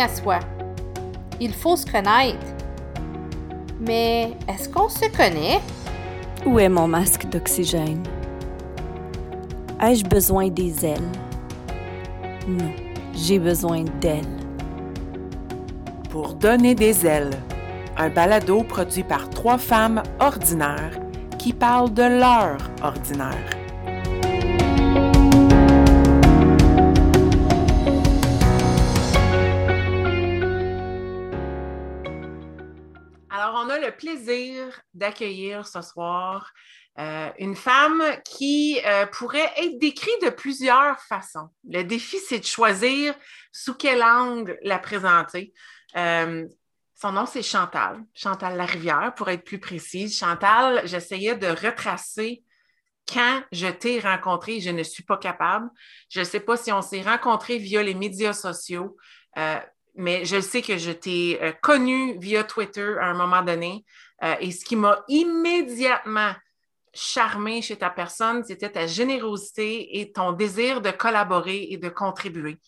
à soi. Il faut se connaître. Mais est-ce qu'on se connaît? Où est mon masque d'oxygène? Ai-je besoin des ailes? Non, j'ai besoin d'elles. Pour donner des ailes, un balado produit par trois femmes ordinaires qui parlent de leur ordinaire. Plaisir d'accueillir ce soir euh, une femme qui euh, pourrait être décrite de plusieurs façons. Le défi, c'est de choisir sous quel angle la présenter. Euh, son nom, c'est Chantal, Chantal Larivière, pour être plus précise. Chantal, j'essayais de retracer quand je t'ai rencontré, je ne suis pas capable. Je ne sais pas si on s'est rencontrés via les médias sociaux, mais je sais que je t'ai connue via Twitter à un moment donné. et ce qui m'a immédiatement charmé chez ta personne, c'était ta générosité et ton désir de collaborer et de contribuer.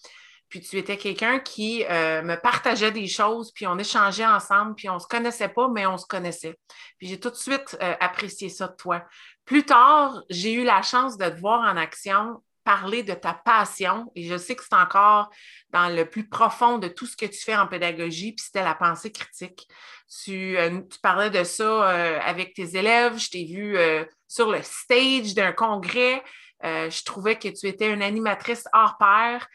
Puis tu étais quelqu'un qui euh, me partageait des choses, puis on échangeait ensemble, puis on ne se connaissait pas, mais on se connaissait. Puis j'ai tout de suite euh, apprécié ça de toi. Plus tard, j'ai eu la chance de te voir en action parler de ta passion et je sais que c'est encore dans le plus profond de tout ce que tu fais en pédagogie, puis c'était la pensée critique. Tu, euh, parlais de ça euh, avec tes élèves, je t'ai vu euh, sur le stage d'un congrès, je trouvais que tu étais une animatrice hors pair.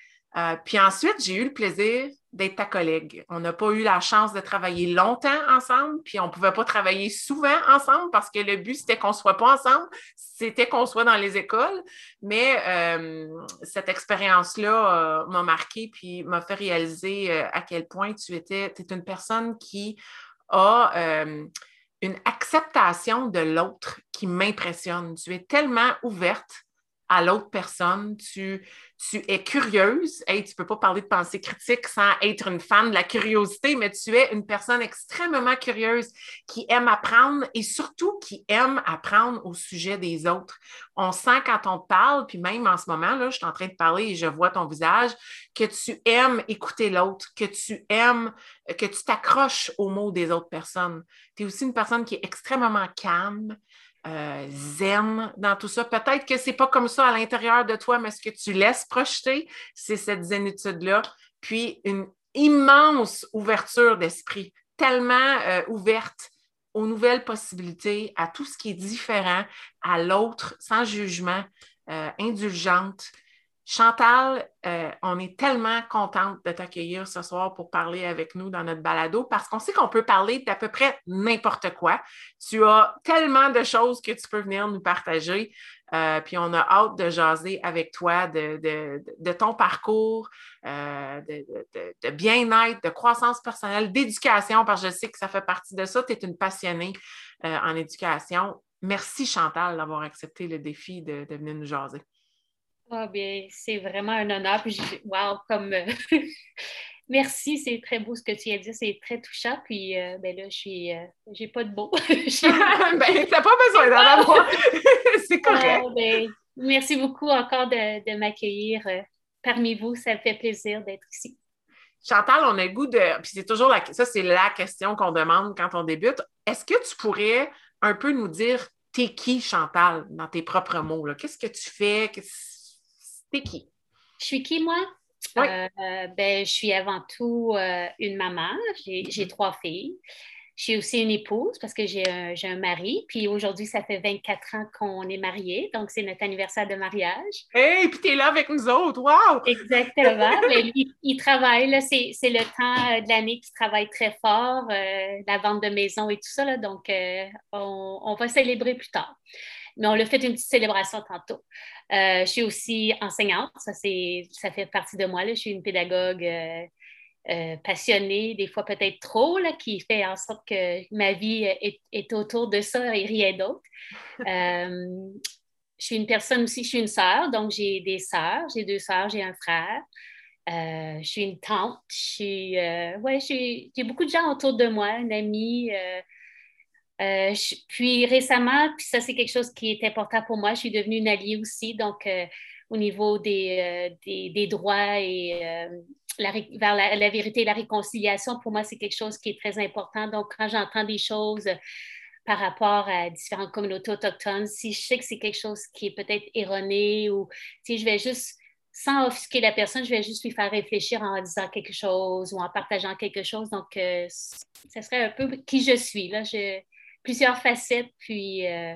Puis ensuite, j'ai eu le plaisir d'être ta collègue. On n'a pas eu la chance de travailler longtemps ensemble, puis on ne pouvait pas travailler souvent ensemble parce que le but, c'était qu'on ne soit pas ensemble, c'était qu'on soit dans les écoles. Mais euh, cette expérience-là euh, m'a marqué, puis m'a fait réaliser euh, à quel point tu étais, es une personne qui a une acceptation de l'autre qui m'impressionne. Tu es tellement ouverte à l'autre personne, tu, tu es curieuse. Tu ne peux pas parler de pensée critique sans être une fan de la curiosité, mais tu es une personne extrêmement curieuse qui aime apprendre et surtout qui aime apprendre au sujet des autres. On sent quand on parle, puis même en ce moment, là, je suis en train de parler et je vois ton visage, que tu aimes écouter l'autre, que tu aimes, que tu t'accroches aux mots des autres personnes. Tu es aussi une personne qui est extrêmement calme, euh, zen dans tout ça. Peut-être que c'est pas comme ça à l'intérieur de toi, mais ce que tu laisses projeter, c'est cette zénitude-là. Puis une immense ouverture d'esprit, tellement euh, ouverte aux nouvelles possibilités, à tout ce qui est différent, à l'autre, sans jugement, euh, indulgente. Chantal, euh, on est tellement contente de t'accueillir ce soir pour parler avec nous dans notre balado parce qu'on sait qu'on peut parler d'à peu près n'importe quoi. Tu as tellement de choses que tu peux venir nous partager. Euh, puis on a hâte de jaser avec toi de, ton parcours, euh, de, bien-être, de croissance personnelle, d'éducation, parce que je sais que ça fait partie de ça. Tu es une passionnée en éducation. Merci Chantal d'avoir accepté le défi de venir nous jaser. Ah, bien, c'est vraiment un honneur. Puis, wow, comme. Euh, merci, c'est très beau ce que tu as dit, c'est très touchant. Puis, euh, ben là, je suis. Euh, j'ai pas de mots. ben, t'as pas besoin d'en avoir. c'est correct. Ah, ben, merci beaucoup encore de, de m'accueillir parmi vous. Ça me fait plaisir d'être ici. Chantal, on a le goût de. Puis, c'est toujours la. Ça, c'est la question qu'on demande quand on débute. Est-ce que tu pourrais un peu nous dire t'es qui, Chantal, dans tes propres mots? Qu'est-ce que tu fais? T'es qui? Je suis qui, moi? Euh, ben, je suis avant tout euh, une maman. J'ai mm-hmm. trois filles. Je suis aussi une épouse parce que j'ai un, mari. Puis aujourd'hui, ça fait 24 ans qu'on est mariés. Donc, c'est notre anniversaire de mariage. Hey, puis t'es là avec nous autres. Wow! Exactement. Ben, il, travaille. C'est le temps euh, de l'année qu'il travaille très fort, la vente de maison et tout ça. donc, on, on, va célébrer plus tard. Mais on l'a fait une petite célébration tantôt. Euh, je suis aussi enseignante, ça, ça fait partie de moi. Là. Je suis une pédagogue euh, euh, passionnée, des fois peut-être trop, là, qui fait en sorte que ma vie est, autour de ça et rien d'autre. je suis une personne aussi, je suis une sœur, donc j'ai des sœurs, j'ai deux sœurs, j'ai un frère. je suis une tante, je ouais, j'ai beaucoup de gens autour de moi, une amie, euh, puis récemment, puis ça c'est quelque chose qui est important pour moi, je suis devenue une alliée aussi, donc euh, au niveau des, euh, des, droits et vers la, vérité et la réconciliation, pour moi, c'est quelque chose qui est très important. Donc, quand j'entends des choses par rapport à différentes communautés autochtones, si je sais que c'est quelque chose qui est peut-être erroné ou si je vais juste, sans offusquer la personne, je vais juste lui faire réfléchir en disant quelque chose ou en partageant quelque chose. Donc, ça serait un peu qui je suis. Là, plusieurs facettes, puis euh,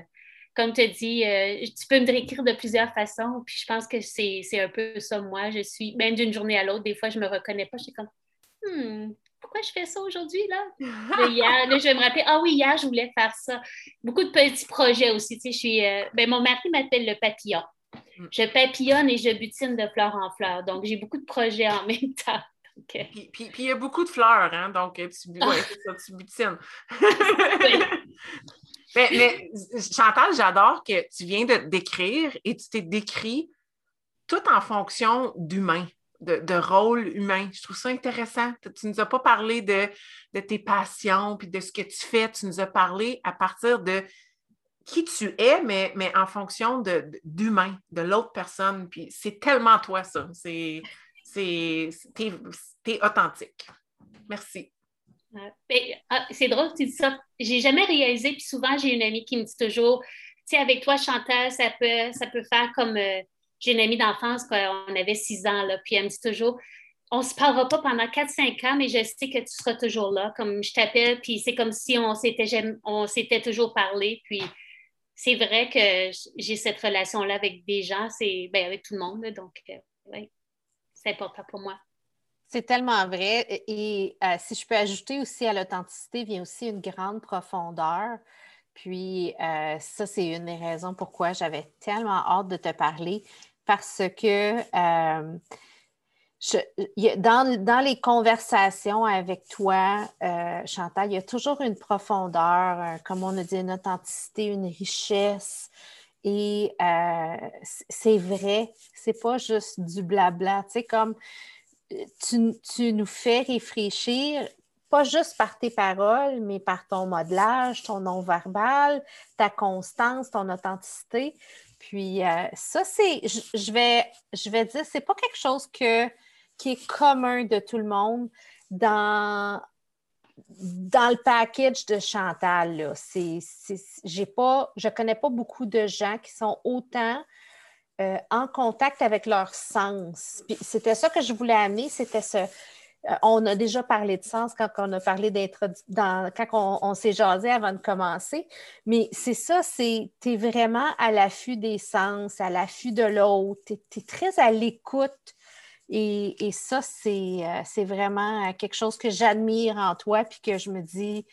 comme tu as dit, euh, tu peux me décrire de plusieurs façons, puis je pense que c'est un peu ça, moi. Je suis, même d'une journée à l'autre, des fois, je ne me reconnais pas. Je suis comme, hmm, pourquoi je fais ça aujourd'hui, là? hier, là, je vais me rappeler, ah oui, hier, je voulais faire ça. Beaucoup de petits projets aussi, tu sais, je suis, euh, ben, mon mari m'appelle le papillon. Mm. Je papillonne et je butine de fleur en fleur. Donc, j'ai beaucoup de projets en même temps. Euh. Puis, il y a beaucoup de fleurs, hein? Donc, tu, ouais, ça, tu butines. Mais, Chantal, j'adore que tu viens de décrire et tu t'es décrit tout en fonction d'humain, de, rôle humain. Je trouve ça intéressant. Tu ne nous as pas parlé de, tes passions puis de ce que tu fais. Tu nous as parlé à partir de qui tu es, mais, mais en fonction d'humain, de, l'autre personne. Puis c'est tellement toi, ça. C'est, c'est, t'es authentique. Merci. Ben, ah, c'est drôle que tu dis ça. J'ai jamais réalisé, puis souvent, j'ai une amie qui me dit toujours, tu sais, avec toi, Chantal, ça peut, ça peut faire comme. Euh, j'ai une amie d'enfance quand on avait six ans, là, puis elle me dit toujours, on se parlera pas pendant 4-5 ans, mais je sais que tu seras toujours là. Comme je t'appelle, puis c'est comme si on s'était, on s'était toujours parlé. Puis c'est vrai que j'ai cette relation-là avec des gens, c'est ben, avec tout le monde. donc, euh, c'est important pour moi. C'est tellement vrai. Et euh, si je peux ajouter aussi à l'authenticité, vient aussi une grande profondeur. Puis euh, ça, c'est une des raisons pourquoi j'avais tellement hâte de te parler parce que euh, dans, les conversations avec toi, Chantal, il y a toujours une profondeur, comme on a dit, une authenticité, une richesse. Et c'est vrai, c'est pas juste du blabla. Tu sais, comme tu, nous fais réfléchir, pas juste par tes paroles, mais par ton modelage, ton non-verbal, ta constance, ton authenticité. Puis euh, ça, c'est, je, vais, je vais dire, c'est pas quelque chose que, qui est commun de tout le monde dans, dans le package de Chantal. C'est, j'ai pas, je connais pas beaucoup de gens qui sont autant euh, en contact avec leur sens. c'était ça que je voulais amener, c'était ce. Euh, on a déjà parlé de sens quand on a parlé d'introduction, quand on, s'est jasé avant de commencer, mais c'est ça, c'est tu es vraiment à l'affût des sens, à l'affût de l'autre, tu es, très à l'écoute. Et, ça, euh, c'est vraiment quelque chose que j'admire en toi, puis que je me dis,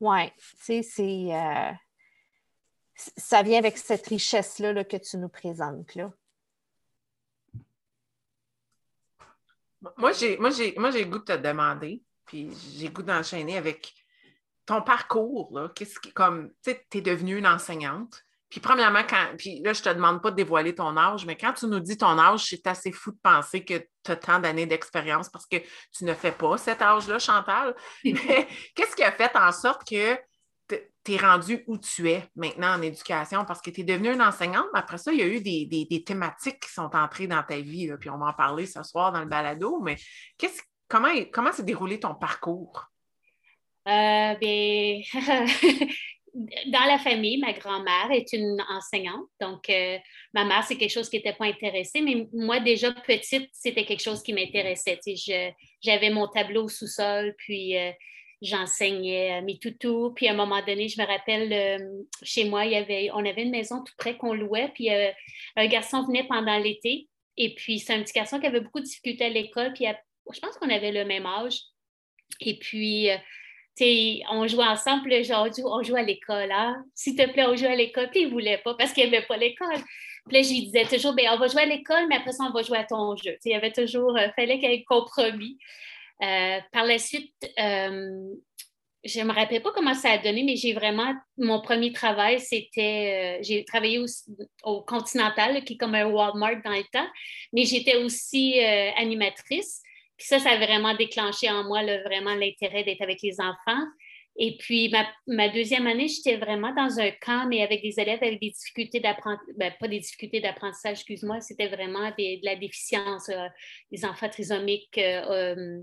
ouais, tu sais, c'est ça vient avec cette richesse-là que tu nous présentes. Là. Moi, j'ai, moi, j'ai, moi, j'ai le goût de te demander, puis j'ai le goût d'enchaîner avec ton parcours. Là, qu'est-ce qui, comme, tu es devenue une enseignante. Puis, premièrement, quand, puis là, je ne te demande pas de dévoiler ton âge, mais quand tu nous dis ton âge, c'est assez fou de penser que tu as tant d'années d'expérience parce que tu ne fais pas cet âge-là, Chantal. Mais qu'est-ce qui a fait en sorte que tu es rendu où tu es maintenant en éducation? Parce que tu es devenue une enseignante, mais après ça, il y a eu des, thématiques qui sont entrées dans ta vie, puis on va en parler ce soir dans le balado, mais comment, comment s'est déroulé ton parcours? Euh, ben, dans la famille, ma grand-mère est une enseignante, donc euh, ma mère, c'est quelque chose qui n'était pas intéressé, mais moi, déjà petite, c'était quelque chose qui m'intéressait. J'avais mon tableau au sous-sol, puis euh, j'enseignais mes toutous. Puis à un moment donné, je me rappelle, euh, chez moi, il y avait, on avait une maison tout près qu'on louait. Puis un garçon venait pendant l'été. Et puis c'est un petit garçon qui avait beaucoup de difficultés à l'école. Puis je pense qu'on avait le même âge. Et puis, on jouait ensemble. genre, on joue à l'école. Hein? S'il te plaît, on joue à l'école. Puis il ne voulait pas parce qu'il n'aimait pas l'école. Puis je lui disais toujours, ben, on va jouer à l'école, mais après ça, on va jouer à ton jeu. il y avait toujours, il fallait qu'il y ait un compromis. Euh, par la suite, euh, je ne me rappelle pas comment ça a donné, mais j'ai vraiment, mon premier travail, c'était, euh, j'ai travaillé au, Continental, qui est comme un Walmart dans le temps, mais j'étais aussi animatrice. Puis ça, ça a vraiment déclenché en moi vraiment l'intérêt d'être avec les enfants. Et puis, ma, deuxième année, j'étais vraiment dans un camp, mais avec des élèves avec des difficultés d'apprentissage, ben, pas des difficultés d'apprentissage, excuse-moi, c'était vraiment de la déficience, euh, des enfants trisomiques. Euh, euh,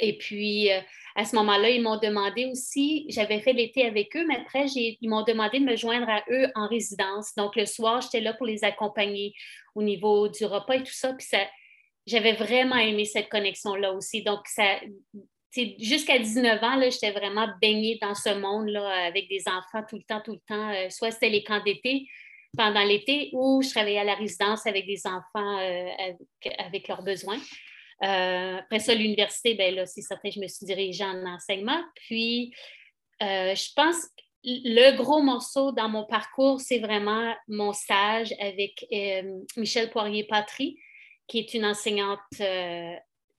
et puis, à ce moment-là, ils m'ont demandé aussi, j'avais fait l'été avec eux, mais après, ils m'ont demandé de me joindre à eux en résidence. Donc, le soir, j'étais là pour les accompagner au niveau du repas et tout ça. Puis, ça, j'avais vraiment aimé cette connexion-là aussi. Donc, ça, jusqu'à 19 ans, j'étais vraiment baignée dans ce monde-là avec des enfants tout le temps, tout le temps. Euh, soit c'était les camps d'été pendant l'été ou je travaillais à la résidence avec des enfants euh, avec, leurs besoins. Euh, après ça, l'université, ben là, c'est certain, je me suis dirigée en enseignement. Puis, je pense que le gros morceau dans mon parcours, c'est vraiment mon stage avec Michel Poirier-Patry, qui est une enseignante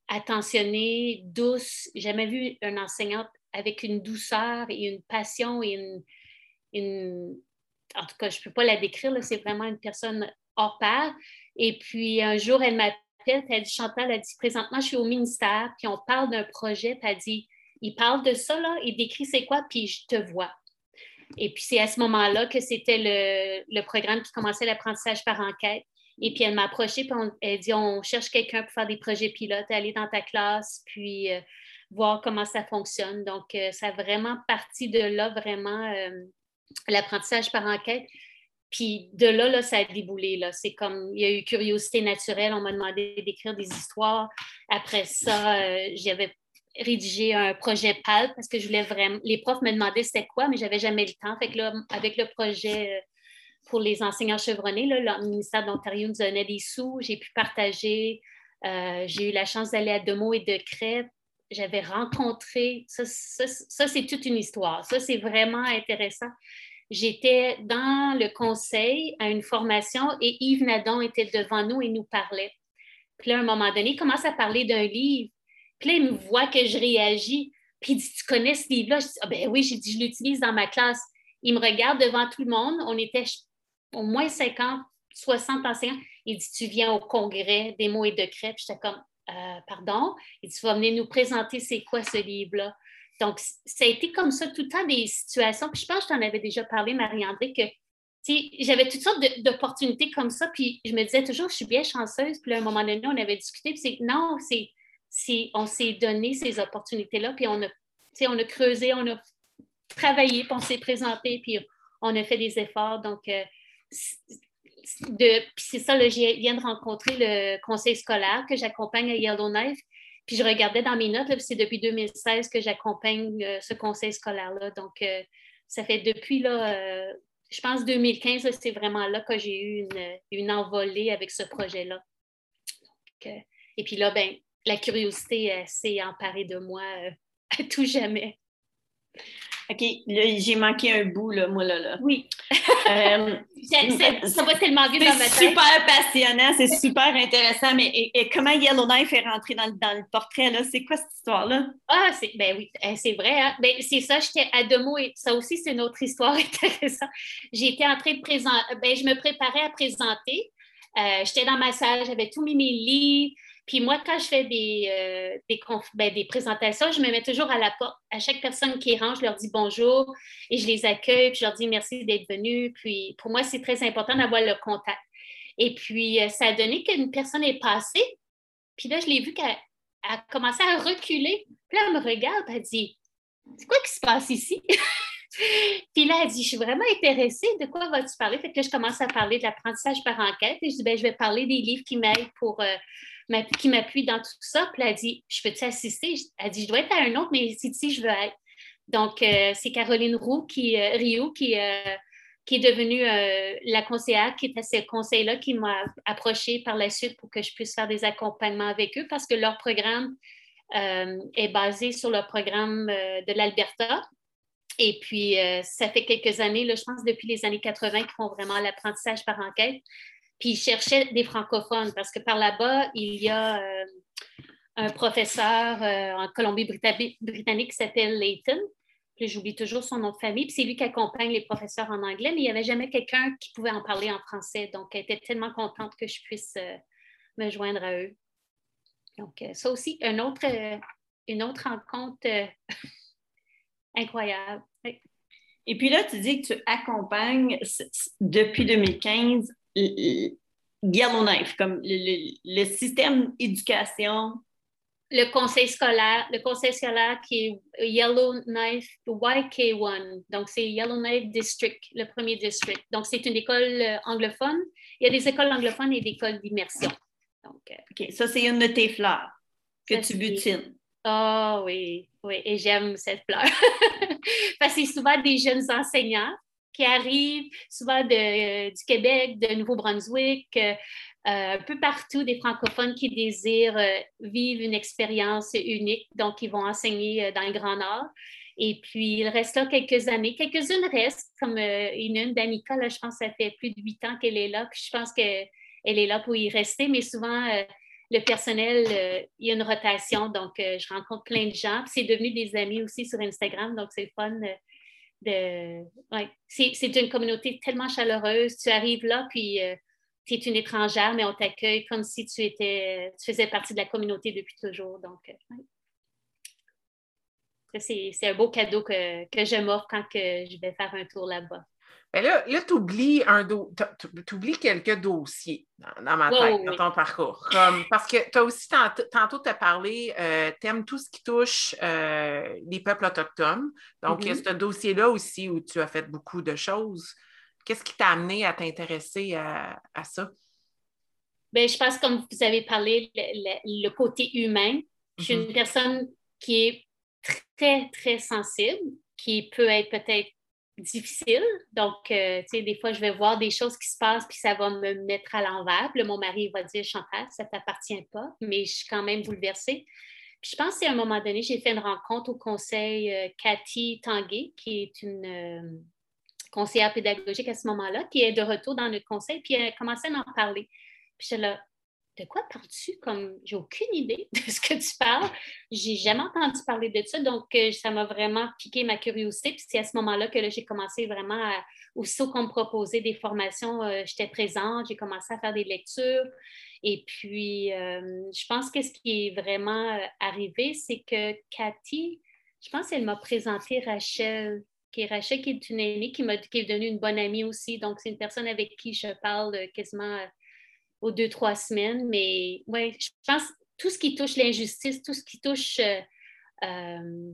attentionnée, douce. Jamais vu une enseignante avec une douceur et une passion et une, en tout cas, je ne peux pas la décrire, c'est vraiment une personne hors pair. Et puis un jour, elle m'appelle, elle dit Chantal, elle dit présentement, je suis au ministère, puis on parle d'un projet, puis elle dit il parle de ça, là, il décrit c'est quoi, puis je te vois. Et puis c'est à ce moment-là que c'était le programme qui commençait l'apprentissage par enquête. Et puis elle m'a approchée, puis elle dit on cherche quelqu'un pour faire des projets pilotes, aller dans ta classe, puis euh, voir comment ça fonctionne. Donc, euh, ça a vraiment parti de là, vraiment, euh, l'apprentissage par enquête. Puis de là, là ça a déboulé. Là. C'est comme, il y a eu curiosité naturelle, on m'a demandé d'écrire des histoires. Après ça, j'avais rédigé un projet PAL parce que je voulais vraiment. Les profs me demandaient c'était quoi, mais j'avais jamais le temps. Fait que là, avec le projet pour les enseignants chevronnés. Là, le ministère de l'Ontario nous donnait des sous. J'ai pu partager. Euh, j'ai eu la chance d'aller à Demo et de Crête. J'avais rencontré. Ça, c'est toute une histoire. Ça, c'est vraiment intéressant. J'étais dans le conseil à une formation et Yves Nadon était devant nous et nous parlait. Puis là, à un moment donné, il commence à parler d'un livre. Puis là, il me voit que je réagis. Puis il dit Tu connais ce livre-là Je dis ah, ben oui, j'ai dit Je l'utilise dans ma classe. Il me regarde devant tout le monde. On était, au moins 50, 60 enseignants. Il dit Tu viens au congrès des mots et de crêpes. J'étais comme euh, Pardon? Il dit Tu vas venir nous présenter c'est quoi ce livre-là. Donc, ça a été comme ça tout le temps des situations. Puis je pense que je t'en avais déjà parlé, Marie-André, que j'avais toutes sortes d'opportunités comme ça. Puis je me disais toujours Je suis bien chanceuse. Puis à un moment donné, on avait discuté. Puis c'est non, c'est on s'est donné ces opportunités-là, puis on a, on a creusé, on a travaillé, puis on s'est présenté, puis on a fait des efforts. Donc, euh, c'est ça, je viens de rencontrer le conseil scolaire que j'accompagne à Yellowknife. Puis je regardais dans mes notes, c'est depuis 2016 que j'accompagne euh, ce conseil scolaire-là. Donc, euh, ça fait depuis, euh, je pense 2015, c'est vraiment là que j'ai eu une, une, envolée avec ce projet-là. et puis là, ben, la curiosité s'est emparée de moi à tout jamais. OK, là, j'ai manqué un bout, là, moi, là. là. Oui. Euh, ça va tellement vite dans ma tête. C'est super passionnant, c'est super intéressant, mais et, comment Yellowknife est rentré dans, dans le portrait, là? C'est quoi cette histoire-là? Ah, c'est, ben oui, euh, c'est vrai. Hein? Ben, c'est ça, j'étais à deux mots, et ça aussi, c'est une autre histoire intéressante. J'étais en train de présenter, ben, je me préparais à présenter. Euh, j'étais dans ma salle, j'avais tous mis mes livres, puis moi, quand je fais des, euh, ben, des, présentations, je me mets toujours à la porte. À chaque personne qui rentre, je leur dis bonjour et je les accueille, puis je leur dis merci d'être venus. Puis pour moi, c'est très important d'avoir le contact. Et puis, euh, ça a donné qu'une personne est passée. Puis là, je l'ai vu qu'elle a commencé à reculer. Puis là, elle me regarde, elle dit C'est quoi qui se passe ici? Puis là, elle dit, je suis vraiment intéressée, de quoi vas-tu parler? Fait que je commence à parler de l'apprentissage par enquête et je dis, ben, je vais parler des livres qui m'aident pour euh, qui m'appuie dans tout ça. Puis elle a dit Je peux-tu assister? Elle dit Je dois être à un autre, mais c'est ici je veux être. Donc, euh, c'est Caroline Roux qui, euh, Rio qui, euh, qui est devenue la conseillère, qui est à ce conseil-là, qui m'a approchée par la suite pour que je puisse faire des accompagnements avec eux parce que leur programme est basé sur le programme de l'Alberta. Et puis, ça fait quelques années, là, je pense depuis les années 80, qu'ils font vraiment l'apprentissage par enquête. Puis ils cherchaient des francophones parce que par là-bas, il y a euh, un professeur euh, en Colombie-Britannique qui s'appelle Layton. Puis j'oublie toujours son nom de famille. Puis c'est lui qui accompagne les professeurs en anglais, mais il n'y avait jamais quelqu'un qui pouvait en parler en français. Donc, elle était tellement contente que je puisse euh, me joindre à eux. Donc, ça aussi, une autre rencontre incroyable. Et puis là, tu dis que tu accompagnes depuis 2015 Yellowknife, comme le, système éducation. Le conseil scolaire, le conseil scolaire qui est Yellowknife YK1. Donc, c'est Yellowknife District, le premier district. Donc, c'est une école euh, anglophone. Il y a des écoles anglophones et des écoles d'immersion. Donc, euh, OK, ça, c'est une de tes fleurs que tu butines. Ah oh, oui, oui, et j'aime cette fleur. Parce que c'est souvent des jeunes enseignants qui arrivent, souvent du Québec, de Nouveau-Brunswick, euh, un peu partout, des francophones qui désirent euh, vivre une expérience unique, donc ils vont enseigner euh, dans le Grand Nord. Et puis, il reste là quelques années. Quelques-unes restent, comme une, une d'Annika, je pense que ça fait plus de huit ans qu'elle est là. je pense qu'elle est là pour y rester, mais souvent, le personnel, euh, il y a une rotation, donc euh, je rencontre plein de gens. C'est devenu des amis aussi sur Instagram, donc c'est fun. Euh, de... C'est une communauté tellement chaleureuse. Tu arrives là, puis tu es une étrangère, mais on t'accueille comme si tu étais, faisais partie de la communauté depuis toujours. Donc, c'est un beau cadeau que, que je m'offre quand que je vais faire un tour là-bas. Mais là, là tu oublies, oublies, quelques dossiers dans, ma tête, dans ton parcours. parce que tu as aussi, tantôt, tu as parlé, euh, tu aimes tout ce qui touche euh, les peuples autochtones. Donc, il y a mm-hmm. ce dossier-là aussi où tu as fait beaucoup de choses. Qu'est-ce qui t'a amené à t'intéresser à, ça? Bien, je pense, comme vous avez parlé, le, côté humain. Je suis une mm-hmm. personne qui est très, très sensible, qui peut être peut-être difficile. Donc, euh, tu sais, des fois, je vais voir des choses qui se passent, puis ça va me mettre à l'envers. Mon mari va dire, Chantal, ça ne t'appartient pas, mais je suis quand même bouleversée. Puis je pense qu'à un moment donné, j'ai fait une rencontre au conseil euh, Cathy Tanguay, qui est une euh, conseillère pédagogique à ce moment-là, qui est de retour dans notre conseil, puis elle a commencé à m'en parler. Puis je là, de quoi parles-tu? Comme, j'ai aucune idée de ce que tu parles. J'ai jamais entendu parler de ça. Donc, euh, ça m'a vraiment piqué ma curiosité. Puis c'est à ce moment-là que j'ai commencé vraiment à, aussitôt qu'on me proposait des formations, euh, j'étais présente, j'ai commencé à faire des lectures. Et puis, euh, je pense que ce qui est vraiment arrivé, c'est que Cathy, je pense qu'elle m'a présenté Rachel, qui est Rachel, qui est une aînée, qui, qui est devenue une bonne amie aussi. Donc, c'est une personne avec qui je parle quasiment aux deux, trois semaines. Mais oui, je pense tout ce qui touche l'injustice, tout ce qui touche. c'est euh,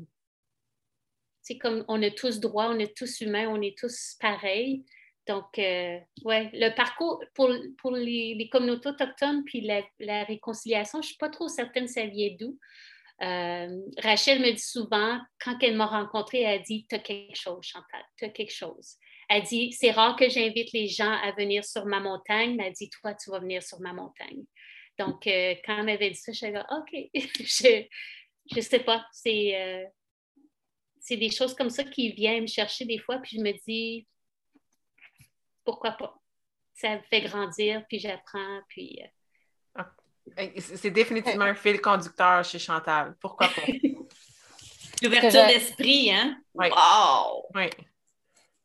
euh, comme on a tous droit, on est tous humains, on est tous pareils. Donc, euh, ouais, le parcours pour, pour les, communautés autochtones puis la, réconciliation, je ne suis pas trop certaine ça vient d'où. Rachel me dit souvent, quand elle m'a rencontrée, elle a dit Tu as quelque chose, Chantal, tu as quelque chose. Elle dit, c'est rare que j'invite les gens à venir sur ma montagne, mais elle dit, toi, tu vas venir sur ma montagne. Donc, euh, quand elle m'avait dit ça, je suis là, OK, je ne sais pas. Euh, c'est des choses comme ça qui viennent me chercher des fois, puis je me dis, pourquoi pas? Ça me fait grandir, puis j'apprends, puis... Euh, ah, c'est définitivement un fil conducteur chez Chantal. Pourquoi pas? L'ouverture d'esprit, hein? Oui. Wow! Oui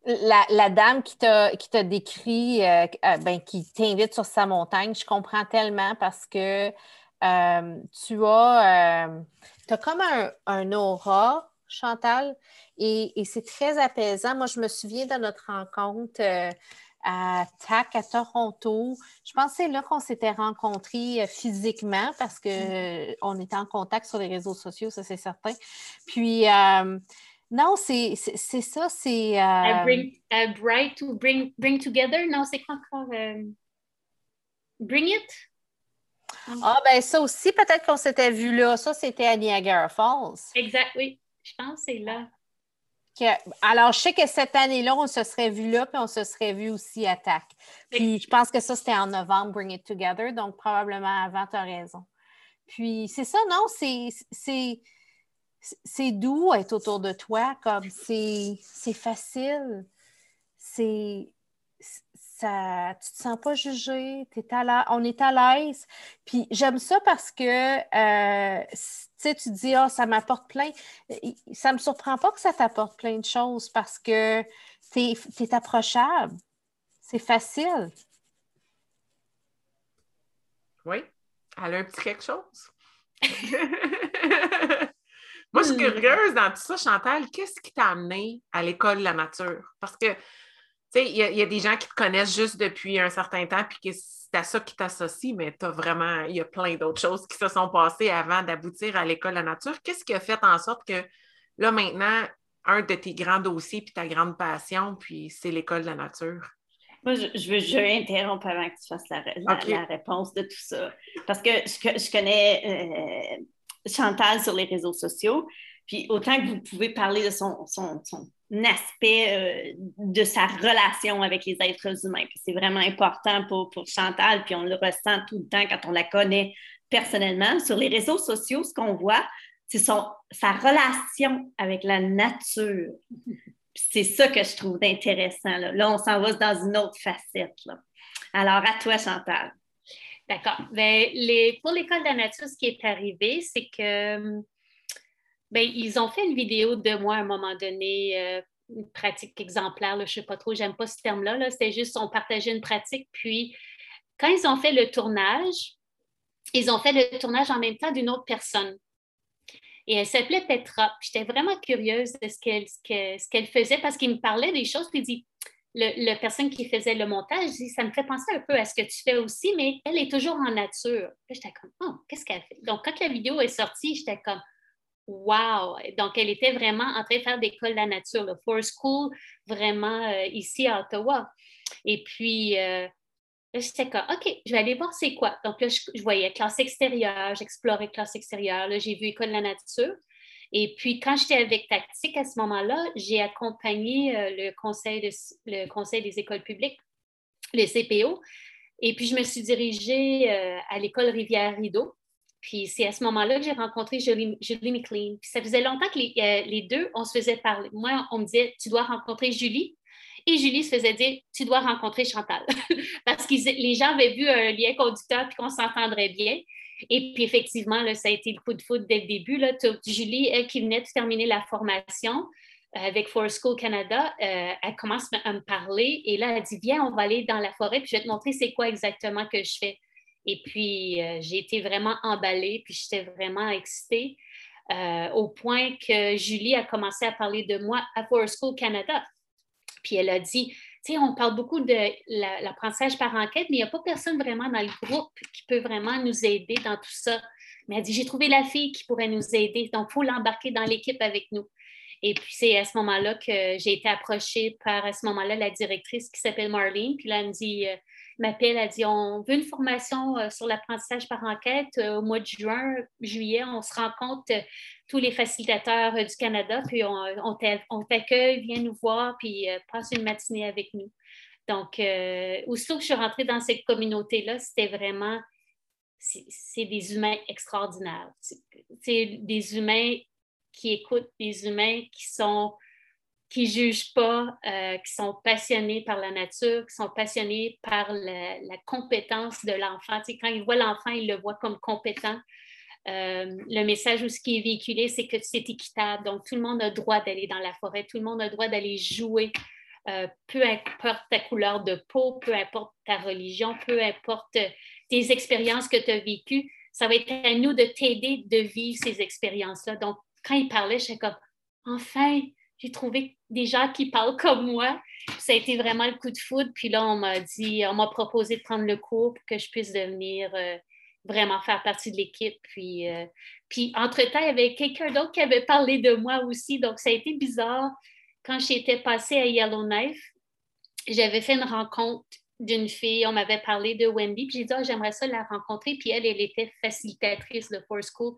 la, dame qui t'a décrit, euh, euh, ben, qui t'invite sur sa montagne, je comprends tellement parce que euh, tu as, as comme un, aura, Chantal, et, c'est très apaisant. Moi, je me souviens de notre rencontre à TAC à Toronto. Je pense que c'est là qu'on s'était rencontrés physiquement parce qu'on mm. était en contact sur les réseaux sociaux, ça c'est certain. Puis, non, c'est ça, c'est. Euh... Bring, bright to bring, bring together? Non, c'est quoi encore? Euh, bring it? Ah, ben ça aussi, peut-être qu'on s'était vu là. Ça, c'était à Niagara Falls. Exact, oui. Je pense que c'est là. alors, je sais que cette année-là, on se serait vu là, puis on se serait vu aussi à TAC. Puis, je pense que ça, c'était en novembre, Bring It Together, donc probablement avant, tu as raison. Puis, c'est ça, non, c'est c'est doux être autour de toi, comme c'est facile. C'est ça, tu te sens pas jugé, es à on est à l'aise. Puis j'aime ça parce que euh, tu tu dis Ah, ça m'apporte plein. Ça me surprend pas que ça t'apporte plein de choses parce que tu es, approchable. C'est facile. Oui, elle a un petit quelque chose. Moi, je suis Hmm. curieuse dans tout ça, Chantal. Qu'est-ce qui t'a amené à l'école de la nature? Parce que, tu sais, il y, a- il y a des gens qui te connaissent juste depuis un certain temps, puis que c'est à ça qui t'associe, mais t'as vraiment, il y a plein d'autres choses qui se sont passées avant d'aboutir à l'école de la nature. Qu'est-ce qui a fait en sorte que, là, maintenant, un de tes grands dossiers, puis ta grande passion, puis c'est l'école de la nature? Moi, je, je veux, je interrompre avant que tu fasses la, la- Ok. la réponse de tout ça. Parce que je, je connais euh, Chantal sur les réseaux sociaux, puis autant que vous pouvez parler de son, son, son aspect euh, de sa relation avec les êtres humains. C'est vraiment important pour, pour Chantal, puis on le ressent tout le temps quand on la connaît personnellement. Sur les réseaux sociaux, ce qu'on voit, c'est sa relation avec la nature. C'est ça que je trouve intéressant. Là, Là, on s'en va dans une autre facette. là. Alors, à toi, Chantal. D'accord. Ben, les, pour l'école de la nature, ce qui est arrivé, c'est que ben, ils ont fait une vidéo de moi à un moment donné, euh, une pratique exemplaire, je ne sais pas trop, j'aime pas ce terme-là. Là, C'était juste, on partageait une pratique. Puis, quand ils ont fait le tournage, ils ont fait le tournage en même temps d'une autre personne. Et elle s'appelait Petra. J'étais vraiment curieuse de ce qu'elle faisait parce qu'il me parlait des choses. Puis il dit, la personne qui faisait le montage dit ça me fait penser un peu à ce que tu fais aussi, mais elle est toujours en nature. J'étais comme oh, qu'est-ce qu'elle fait? Donc, quand la vidéo est sortie, j'étais comme Wow! Donc, elle était vraiment en train de faire d'école de la nature, le Forest School, vraiment euh, ici à Ottawa. Et puis, euh, j'étais comme, OK, je vais aller voir c'est quoi. Donc là, je, je voyais classe extérieure, j'explorais classe extérieure, là, j'ai vu école de la nature. Et puis, quand j'étais avec Tactique à ce moment-là, j'ai accompagné euh, le, conseil des écoles publiques, le CPO. Et puis, je me suis dirigée euh, à l'école Rivière-Rideau. Puis, c'est à ce moment-là que j'ai rencontré Julie, Julie McLean. Puis, ça faisait longtemps que les, euh, les deux, on se faisait parler. Moi, on me disait, tu dois rencontrer Julie. Et Julie se faisait dire, tu dois rencontrer Chantal. Parce que les gens avaient vu un lien conducteur puis qu'on s'entendrait bien. Et puis, effectivement, ça a été le coup de foudre dès le début. Julie, elle qui venait de terminer la formation euh, avec Forest School Canada, euh, elle commence à me parler et là, elle dit Viens, on va aller dans la forêt, puis je vais te montrer c'est quoi exactement que je fais. Et puis, euh, j'ai été vraiment emballée, puis j'étais vraiment excitée, au point que Julie a commencé à parler de moi à Forest School Canada. Puis elle a dit, on parle beaucoup de la- l'apprentissage par enquête, mais il n'y a pas personne vraiment dans le groupe qui peut vraiment nous aider dans tout ça. Mais elle dit, j'ai trouvé la fille qui pourrait nous aider, donc il faut l'embarquer dans l'équipe avec nous. Et puis c'est à ce moment-là que j'ai été approchée par, à ce moment-là, la directrice qui s'appelle Marlene. Puis elle me dit, euh, m'appelle, elle dit, on veut une formation euh, sur l'apprentissage par enquête euh, au mois de juin, juillet. On se rencontre euh, tous les facilitateurs du Canada, puis on, on t'a- on t'accueille, viens nous voir, puis passe une matinée avec nous. Donc, euh, aussitôt que je suis rentrée dans cette communauté-là, c'était vraiment, c'est des humains extraordinaires. C'est des humains qui écoutent, des humains qui sont qui jugent pas, euh, qui sont passionnés par la nature, qui sont passionnés par la, compétence de l'enfant. Tu sais, quand ils voient l'enfant, ils le voient comme compétent. Euh, le message aussi qui est véhiculé, c'est que c'est équitable. Donc, tout le monde a droit d'aller dans la forêt, tout le monde a droit d'aller jouer, euh, peu importe ta couleur de peau, peu importe ta religion, peu importe tes expériences que tu as vécues. Ça va être à nous de t'aider de vivre ces expériences-là. Donc, quand il parlait, j'étais comme, enfin, j'ai trouvé des gens qui parlent comme moi. Ça a été vraiment le coup de foudre. Puis là, on m'a dit, on m'a proposé de prendre le cours pour que je puisse devenir euh, vraiment faire partie de l'équipe. Puis, euh, puis entre-temps, il y avait quelqu'un d'autre qui avait parlé de moi aussi. Donc, ça a été bizarre. Quand j'étais passée à Yellowknife, j'avais fait une rencontre d'une fille, on m'avait parlé de Wendy, puis j'ai dit, Ah, j'aimerais ça la rencontrer, puis elle, elle était facilitatrice de Force School.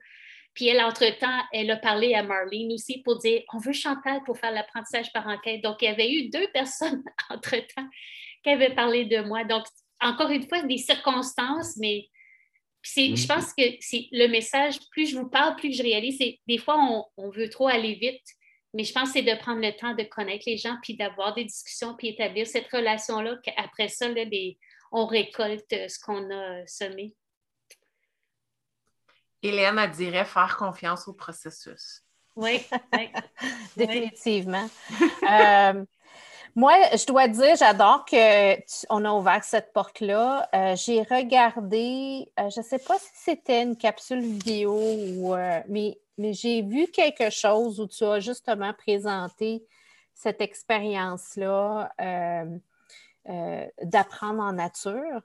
Puis elle, entre-temps, elle a parlé à Marlene aussi pour dire, on veut Chantal pour faire l'apprentissage par enquête. Donc, il y avait eu deux personnes, entre-temps, qui avaient parlé de moi. Donc, encore une fois, des circonstances, mais je pense que c'est le message, plus je vous parle, plus je réalise, des fois, on, on veut trop aller vite, mais je pense que c'est de prendre le temps de connaître les gens, puis d'avoir des discussions, puis établir cette relation-là, qu'après ça, là, les- on récolte ce qu'on a semé. Hélène, elle dirait faire confiance au processus. Oui, oui. Définitivement. Euh, moi, je dois dire, j'adore qu'on a ouvert cette porte-là. Euh, J'ai regardé, euh, je ne sais pas si c'était une capsule vidéo, ou, mais mais j'ai vu quelque chose où tu as justement présenté cette expérience-là d'apprendre en nature.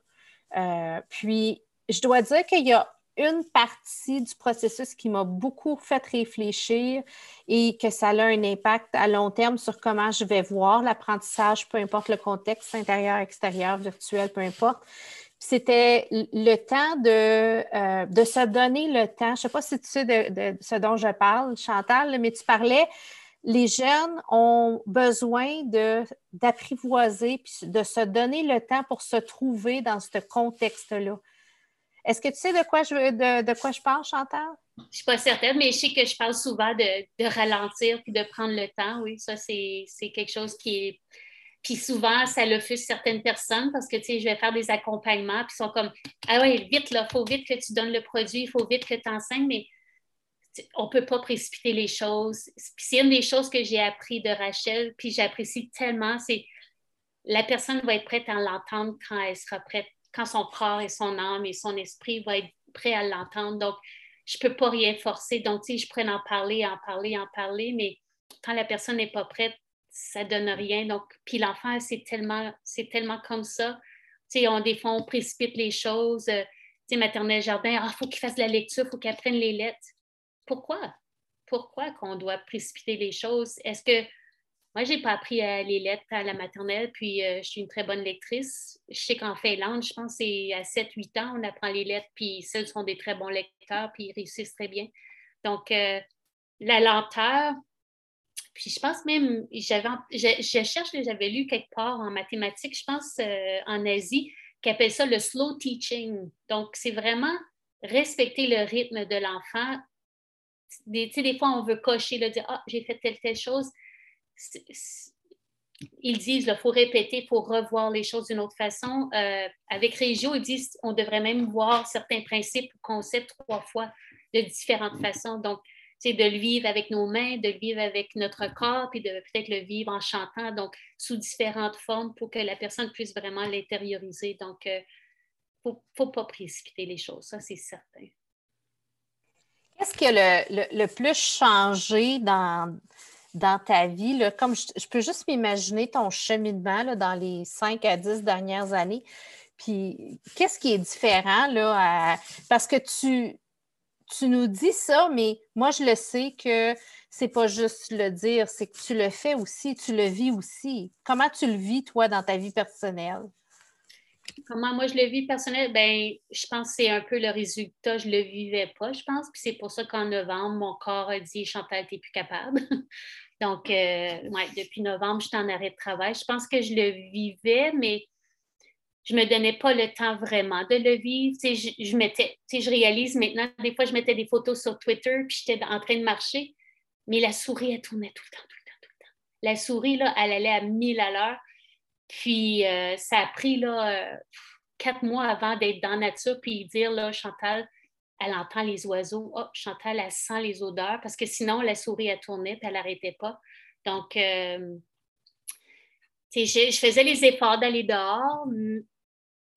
Puis, je dois dire qu'il y a une partie du processus qui m'a beaucoup fait réfléchir et que ça a un impact à long terme sur comment je vais voir l'apprentissage, peu importe le contexte intérieur, extérieur, virtuel, peu importe. C'était le temps de, de, se donner le temps. Je ne sais pas si tu sais de, ce dont je parle, Chantal, mais tu parlais les jeunes ont besoin d'apprivoiser puis de se donner le temps pour se trouver dans ce contexte-là. Est-ce que tu sais de quoi je, de, de quoi je parle, Chantal? Je ne suis pas certaine, mais je sais que je parle souvent de, de ralentir puis de prendre le temps. Oui, ça, c'est quelque chose qui est. Puis souvent, ça fait certaines personnes parce que, tu sais, je vais faire des accompagnements, puis ils sont comme Ah oui, vite, là, il faut vite que tu donnes le produit, il faut vite que tu enseignes, mais on ne peut pas précipiter les choses. c'est une des choses que j'ai appris de Rachel, puis j'apprécie tellement, c'est la personne va être prête à l'entendre quand elle sera prête, quand son corps et son âme et son esprit vont être prêts à l'entendre. Donc, je ne peux pas rien forcer. Donc, si je pourrais en parler, en parler, en parler, mais quand la personne n'est pas prête, ça ne donne rien. Donc, puis l'enfant, c'est tellement, tellement comme ça. Tu sais, on, des fois, on précipite les choses. Euh, tu sais, maternelle jardin, il ah, faut qu'il fasse la lecture, il faut qu'il apprenne les lettres pourquoi? Pourquoi qu'on doit précipiter les choses? Est-ce que moi, je n'ai pas appris à les lettres à la maternelle, puis euh, je suis une très bonne lectrice. Je sais qu'en Finlande, je pense c'est à 7-8 ans, on apprend les lettres, puis celles sont des très bons lecteurs, puis ils réussissent très bien. Donc, euh, la lenteur, puis je pense même, j'avais, je, je, cherche, j'avais lu quelque part en mathématiques, je pense euh, en Asie, qui appelle ça le slow teaching. Donc, c'est vraiment respecter le rythme de l'enfant des, des fois, on veut cocher, dire Ah, j'ai fait telle, telle chose. Ils disent qu'il faut répéter, il faut revoir les choses d'une autre façon. Euh, avec Régio, ils disent qu'on devrait même voir certains principes ou concepts trois fois de différentes façons. Donc, c'est de le vivre avec nos mains, de le vivre avec notre corps, puis de peut-être le vivre en chantant, donc sous différentes formes pour que la personne puisse vraiment l'intérioriser. Donc, il euh, ne faut pas précipiter les choses, ça c'est certain. Qu'est-ce qui a le, plus changé dans, dans ta vie? Là? Comme je, peux juste m'imaginer ton cheminement dans les cinq à dix dernières années. Puis, qu'est-ce qui est différent? Là, Parce que tu, tu nous dis ça, mais moi, je le sais que c'est pas juste le dire, c'est que tu le fais aussi, tu le vis aussi. Comment tu le vis, toi, dans ta vie personnelle? Comment moi je le vis personnel? Ben, je pense que c'est un peu le résultat. Je ne le vivais pas, je pense. Puis c'est pour ça qu'en novembre, mon corps a dit Chantal, tu n'es plus capable. Donc, euh, depuis novembre, je suis en arrêt de travail. Je pense que je le vivais, mais je ne me donnais pas le temps vraiment de le vivre. je, je, mettais, je réalise maintenant, des fois, je mettais des photos sur Twitter, puis j'étais en train de marcher, mais la souris, elle tournait tout le temps, tout le temps, tout le temps. La souris, là, elle allait à 1000 à l'heure. Puis euh, ça a pris là, euh, quatre mois avant d'être dans la nature, puis dire là, Chantal, elle entend les oiseaux. Oh, Chantal, elle sent les odeurs, parce que sinon, la souris, elle tournait, puis elle n'arrêtait pas. Donc, euh, je, faisais les efforts d'aller dehors.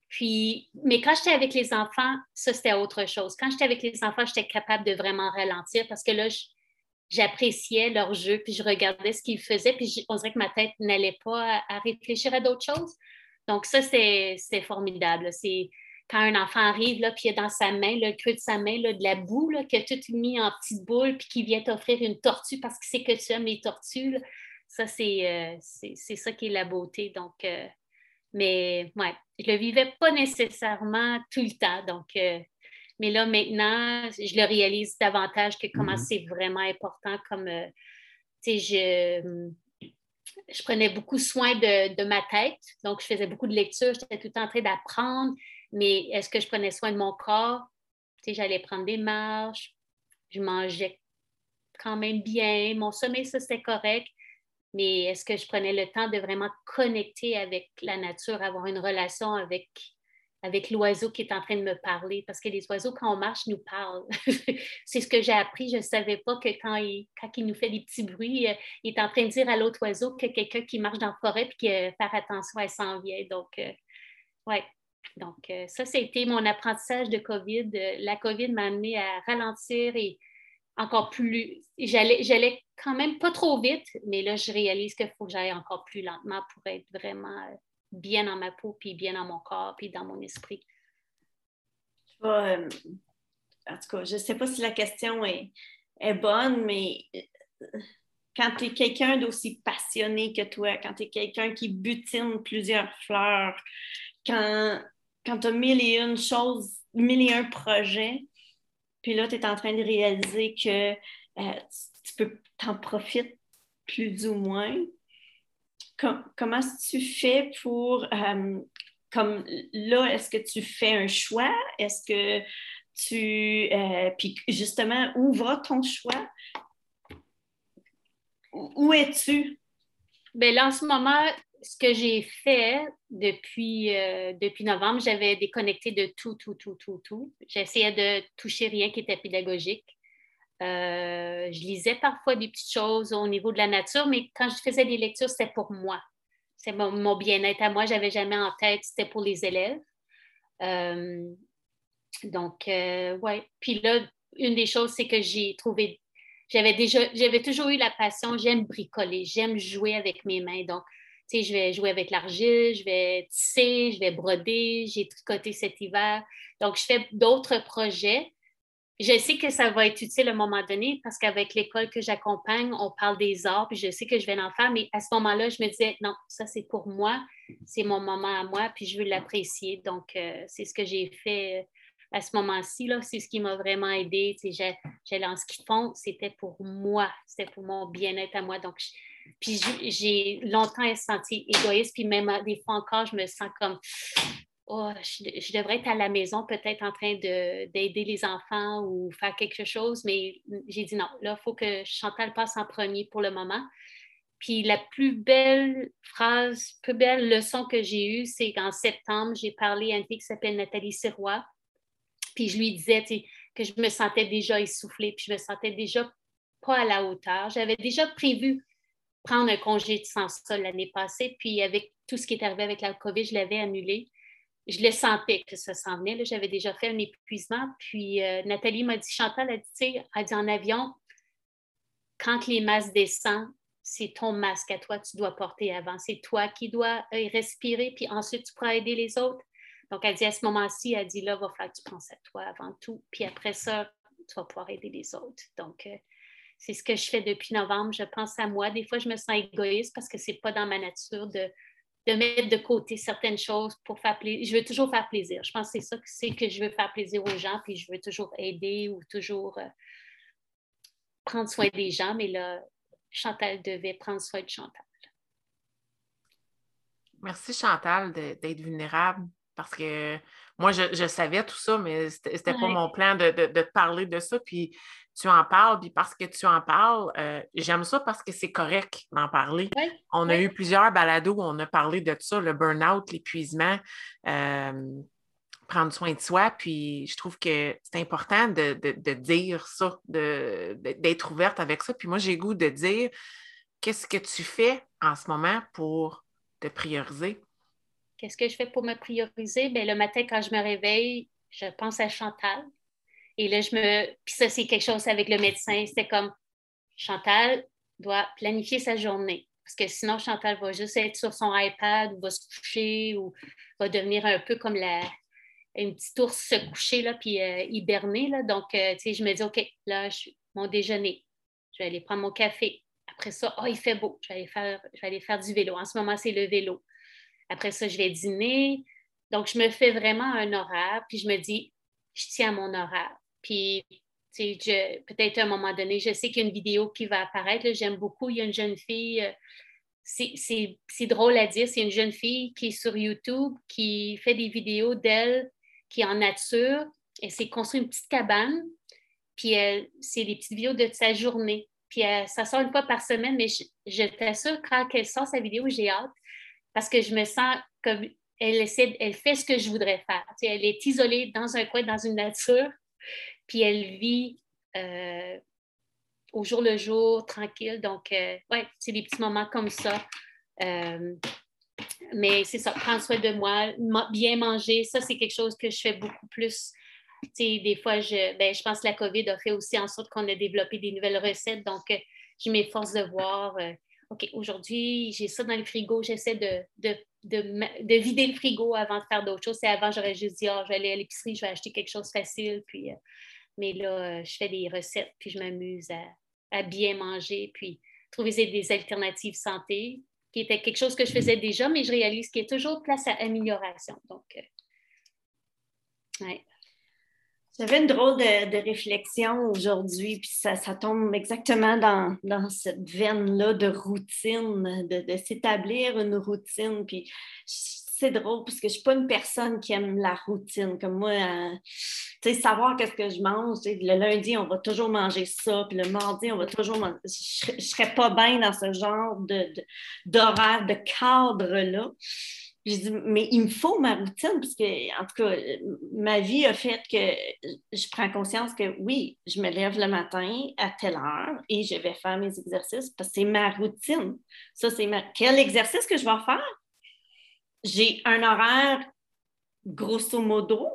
Puis, mais quand j'étais avec les enfants, ça, c'était autre chose. Quand j'étais avec les enfants, j'étais capable de vraiment ralentir parce que là, je, j'appréciais leur jeu, puis je regardais ce qu'ils faisaient, puis on dirait que ma tête n'allait pas à, réfléchir à d'autres choses. Donc ça, c'est formidable. C'est quand un enfant arrive, là, puis il a dans sa main, le creux de sa main, là, de la boue, là, qui a tout mis en petites boules, puis qui vient t'offrir une tortue parce qu'il sait que tu aimes les tortues. Ça, euh, c'est ça qui est la beauté. Donc, euh, mais ouais, je le vivais pas nécessairement tout le temps. Donc, euh, mais là, maintenant, je le réalise davantage que comment mm-hmm. c'est vraiment important comme, euh, tu sais, je, je prenais beaucoup soin de, ma tête. Donc, je faisais beaucoup de lecture. J'étais tout le temps en train d'apprendre. Mais est-ce que je prenais soin de mon corps? Tu sais, j'allais prendre des marches. Je mangeais quand même bien. Mon sommeil, ça, c'était correct. Mais est-ce que je prenais le temps de vraiment connecter avec la nature, avoir une relation avec avec l'oiseau qui est en train de me parler, parce que les oiseaux, quand on marche, nous parlent. c'est ce que j'ai appris. Je ne savais pas que quand il, quand il nous fait des petits bruits, euh, il est en train de dire à l'autre oiseau que quelqu'un qui marche dans la forêt et qui euh, faire attention, elle s'en vient. Donc, euh, ouais. Donc, ça, c'était mon apprentissage de COVID. La COVID m'a amené à ralentir et encore plus. J'allais, j'allais quand même pas trop vite, mais là, je réalise qu'il faut que j'aille encore plus lentement pour être vraiment euh, bien dans ma peau, puis bien dans mon corps, puis dans mon esprit. Euh, en tout cas, je ne sais pas si la question est, bonne, mais euh, quand tu es quelqu'un d'aussi passionné que toi, quand tu es quelqu'un qui butine plusieurs fleurs, quand, quand tu as mille et une choses, mille et un projets, puis là, tu es en train de réaliser que euh, tu peux t'en profiter plus ou moins. Comment tu fais pour, euh, comme là, est-ce que tu fais un choix? Est-ce que tu, euh, puis justement, où va ton choix? Où es-tu? Bien là, en ce moment, ce que j'ai fait depuis, euh, depuis novembre, j'avais déconnecté de tout, tout, tout, tout, tout. J'essayais de toucher rien qui était pédagogique. Euh, je lisais parfois des petites choses au niveau de la nature, mais quand je faisais des lectures, c'était pour moi. C'est mon, bien-être à moi. Je n'avais jamais en tête, c'était pour les élèves. Euh, donc, ouais. Puis là, une des choses, c'est que j'ai trouvé j'avais déjà, j'avais toujours eu la passion, j'aime bricoler, j'aime jouer avec mes mains. Donc, tu sais, je vais jouer avec l'argile, je vais tisser, je vais broder, j'ai tricoté cet hiver. Donc, je fais d'autres projets. Je sais que ça va être utile à un moment donné parce qu'avec l'école que j'accompagne, on parle des arts, puis je sais que je vais en faire, mais à ce moment-là, je me disais, non, ça c'est pour moi, c'est mon moment à moi, puis je veux l'apprécier. Donc, euh, c'est ce que j'ai fait à ce moment-ci, c'est ce qui m'a vraiment aidé. J'allais en ski de fond, c'était pour moi, c'était pour mon bien-être à moi. Donc, puis j'ai longtemps senti égoïste, puis même euh, des fois encore, je me sens comme oh, je, devrais être à la maison, peut-être en train d'aider les enfants ou faire quelque chose, mais j'ai dit non, là, il faut que Chantal passe en premier pour le moment. Puis la plus belle phrase, plus belle leçon que j'ai eue, c'est qu'en septembre, j'ai parlé à une fille qui s'appelle Nathalie Sirois, puis je lui disais que je me sentais déjà essoufflée, puis je me sentais déjà pas à la hauteur. J'avais déjà prévu prendre un congé de sans sol l'année passée, puis avec tout ce qui est arrivé avec la COVID, je l'avais annulé. Je le sentais que ça s'en venait. J'avais déjà fait un épuisement. Puis euh, Nathalie m'a dit, Chantal, elle dit, elle dit en avion, quand les masques descendent, c'est ton masque à toi, tu dois porter avant. C'est toi qui dois euh, respirer, puis ensuite tu pourras aider les autres. Donc, elle dit à ce moment-ci, elle dit là, va falloir que tu penses à toi avant tout. Puis après ça, tu vas pouvoir aider les autres. Donc, euh, c'est ce que je fais depuis novembre. Je pense à moi. Des fois, je me sens égoïste parce que ce n'est pas dans ma nature de, de, mettre de côté certaines choses pour faire plaisir. Je veux toujours faire plaisir. Je pense que c'est ça que c'est que je veux faire plaisir aux gens, puis je veux toujours aider ou toujours euh, prendre soin des gens. Mais là, Chantal devait prendre soin de Chantal. Merci Chantal d'être vulnérable parce que moi, je, savais tout ça, mais c'était n'était pas mon plan de, te parler de ça. Puis tu en parles, puis parce que tu en parles, euh, j'aime ça parce que c'est correct d'en parler. On a eu plusieurs balados où on a parlé de ça, le burn-out, l'épuisement, euh, prendre soin de soi. Puis je trouve que c'est important de, dire ça, d'être ouverte avec ça. Puis moi, j'ai goût de dire qu'est-ce que tu fais en ce moment pour te prioriser? Qu'est-ce que je fais pour me prioriser? Bien, le matin, quand je me réveille, je pense à Chantal. Et là, je me. Puis ça, c'est quelque chose avec le médecin. C'était comme Chantal doit planifier sa journée. Parce que sinon, Chantal va juste être sur son iPad ou va se coucher ou va devenir un peu comme la, une petite ours se coucher là, puis euh, hiberner. Là. Donc, euh, tu sais, je me dis, OK, là, je, mon déjeuner, je vais aller prendre mon café. Après ça, oh, il fait beau, je vais aller faire, je vais aller faire du vélo. En ce moment, c'est le vélo. Après ça, je vais dîner. Donc, je me fais vraiment un horaire, puis je me dis, je tiens à mon horaire. Puis, peut-être à un moment donné, je sais qu'il y a une vidéo qui va apparaître. J'aime beaucoup. Il y a une jeune fille, euh, c'est drôle à dire, c'est une jeune fille qui est sur YouTube, qui fait des vidéos d'elle, qui est en nature. Elle s'est construit une petite cabane, puis c'est des petites vidéos de sa journée. Puis ça sort une fois par semaine, mais je, je t'assure, quand elle sort sa vidéo, j'ai hâte parce que je me sens comme elle, essaie, elle fait ce que je voudrais faire. elle est isolée dans un coin, dans une nature, puis elle vit euh, au jour le jour, tranquille. Donc, euh, ouais, c'est des petits moments comme ça. Euh, mais c'est ça, prendre soin de moi, bien manger, ça, c'est quelque chose que je fais beaucoup plus des fois, je, ben, je pense que la COVID a fait aussi en sorte qu'on a développé des nouvelles recettes. Donc, euh, je m'efforce de voir, OK, aujourd'hui, j'ai ça dans le frigo, j'essaie de, de, vider le frigo avant de faire d'autres choses. Avant, j'aurais juste dit, oh, je vais aller à l'épicerie, je vais acheter quelque chose facile. Puis, euh, mais là, je fais des recettes, puis je m'amuse à, bien manger, puis trouver des alternatives santé, qui était quelque chose que je faisais déjà, mais je réalise qu'il y a toujours place à amélioration. Donc, ouais. J'avais une drôle de, réflexion aujourd'hui, puis ça, tombe exactement dans, cette veine-là de routine, de, s'établir une routine. Puis c'est drôle parce que je ne suis pas une personne qui aime la routine. Comme moi, euh, tu sais, savoir qu'est-ce que je mange. Le lundi, on va toujours manger ça, puis le mardi, on va toujours manger. Je ne serais pas bien dans ce genre d'horaire, de, de cadre-là. Je dis, mais il me faut ma routine, parce que, en tout cas, ma vie a fait que je prends conscience que oui, je me lève le matin à telle heure et je vais faire mes exercices parce que c'est ma routine. Ça, c'est ma. Quel exercice que je vais faire? J'ai un horaire grosso modo,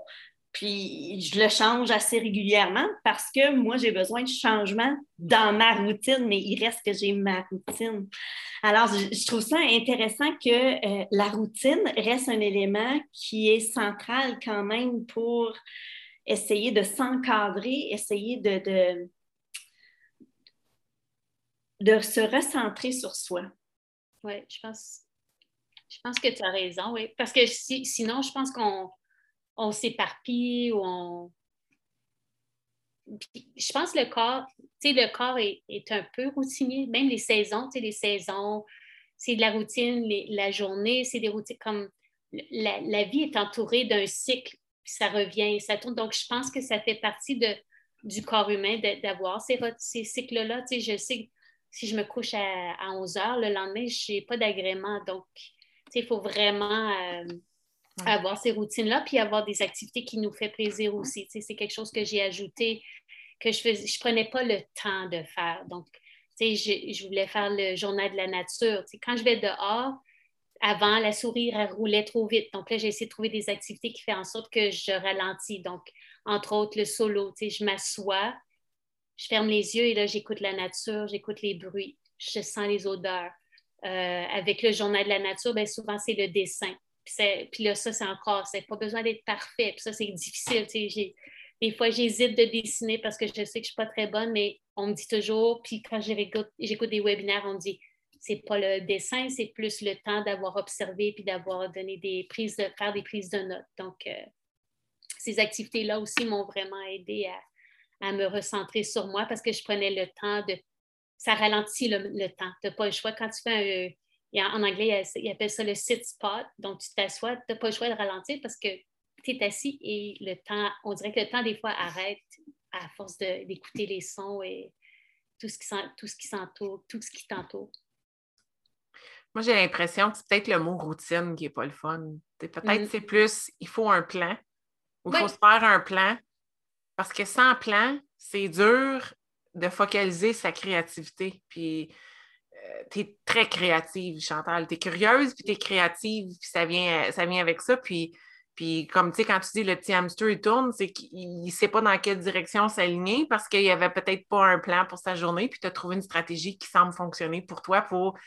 puis je le change assez régulièrement parce que moi, j'ai besoin de changement dans ma routine, mais il reste que j'ai ma routine. Alors, je, trouve ça intéressant que euh, la routine reste un élément qui est central quand même pour essayer de s'encadrer, essayer de, de, de, se recentrer sur soi. Oui, je pense, je pense que tu as raison, oui. Parce que sinon, je pense qu'on on s'éparpille ou on. je pense que le corps, tu sais, le corps est, un peu routinier, même les saisons, tu les saisons, c'est de la routine, la journée, c'est des routines comme la, vie est entourée d'un cycle, puis ça revient, ça tourne. Donc, je pense que ça fait partie du corps humain d'avoir ces, ces cycles-là. Tu sais, je sais que si je me couche à, 11 heures, le lendemain, je n'ai pas d'agrément. Donc, tu il faut vraiment. Euh, avoir ces routines-là, puis avoir des activités qui nous font plaisir aussi. c'est quelque chose que j'ai ajouté, que je ne je prenais pas le temps de faire. Donc, je, je, voulais faire le journal de la nature. quand je vais dehors, avant, la souris elle roulait trop vite. Donc là, j'ai essayé de trouver des activités qui font en sorte que je ralentis. Donc, entre autres, le solo. Je m'assois, je ferme les yeux et là, j'écoute la nature, j'écoute les bruits, je sens les odeurs. Euh, avec le journal de la nature, bien, souvent, c'est le dessin. Puis, là, ça, c'est encore, c'est pas besoin d'être parfait. Puis ça, c'est difficile. Des fois, j'hésite de dessiner parce que je sais que je ne suis pas très bonne, mais on me dit toujours, puis quand j'écoute des webinaires, on me dit c'est pas le dessin, c'est plus le temps d'avoir observé puis d'avoir donné des prises de faire des prises de notes. Donc, euh, ces activités-là aussi m'ont vraiment aidé à, me recentrer sur moi parce que je prenais le temps de. Ça ralentit le, temps. Tu n'as pas le choix. Quand tu fais un, en anglais, ils appellent ça le sit spot. Donc, tu t'assois, tu n'as pas le choix de ralentir parce que tu es assis et le temps, on dirait que le temps, des fois, arrête à force d'écouter les sons et tout ce qui s'entoure, tout ce qui t'entoure. Moi, j'ai l'impression que c'est peut-être le mot routine qui n'est pas le fun. Peut-être que mm. c'est plus, il faut un plan, ou il faut se faire un plan, parce que sans plan, c'est dur de focaliser sa créativité. Puis tu es très créative, Chantal. Tu es curieuse, puis tu es créative, puis ça vient, ça vient avec ça. Puis, puis comme tu sais, quand tu dis le petit hamster, il tourne, c'est qu'il ne sait pas dans quelle direction s'aligner parce qu'il n'y avait peut-être pas un plan pour sa journée, puis tu as trouvé une stratégie qui semble fonctionner pour toi pour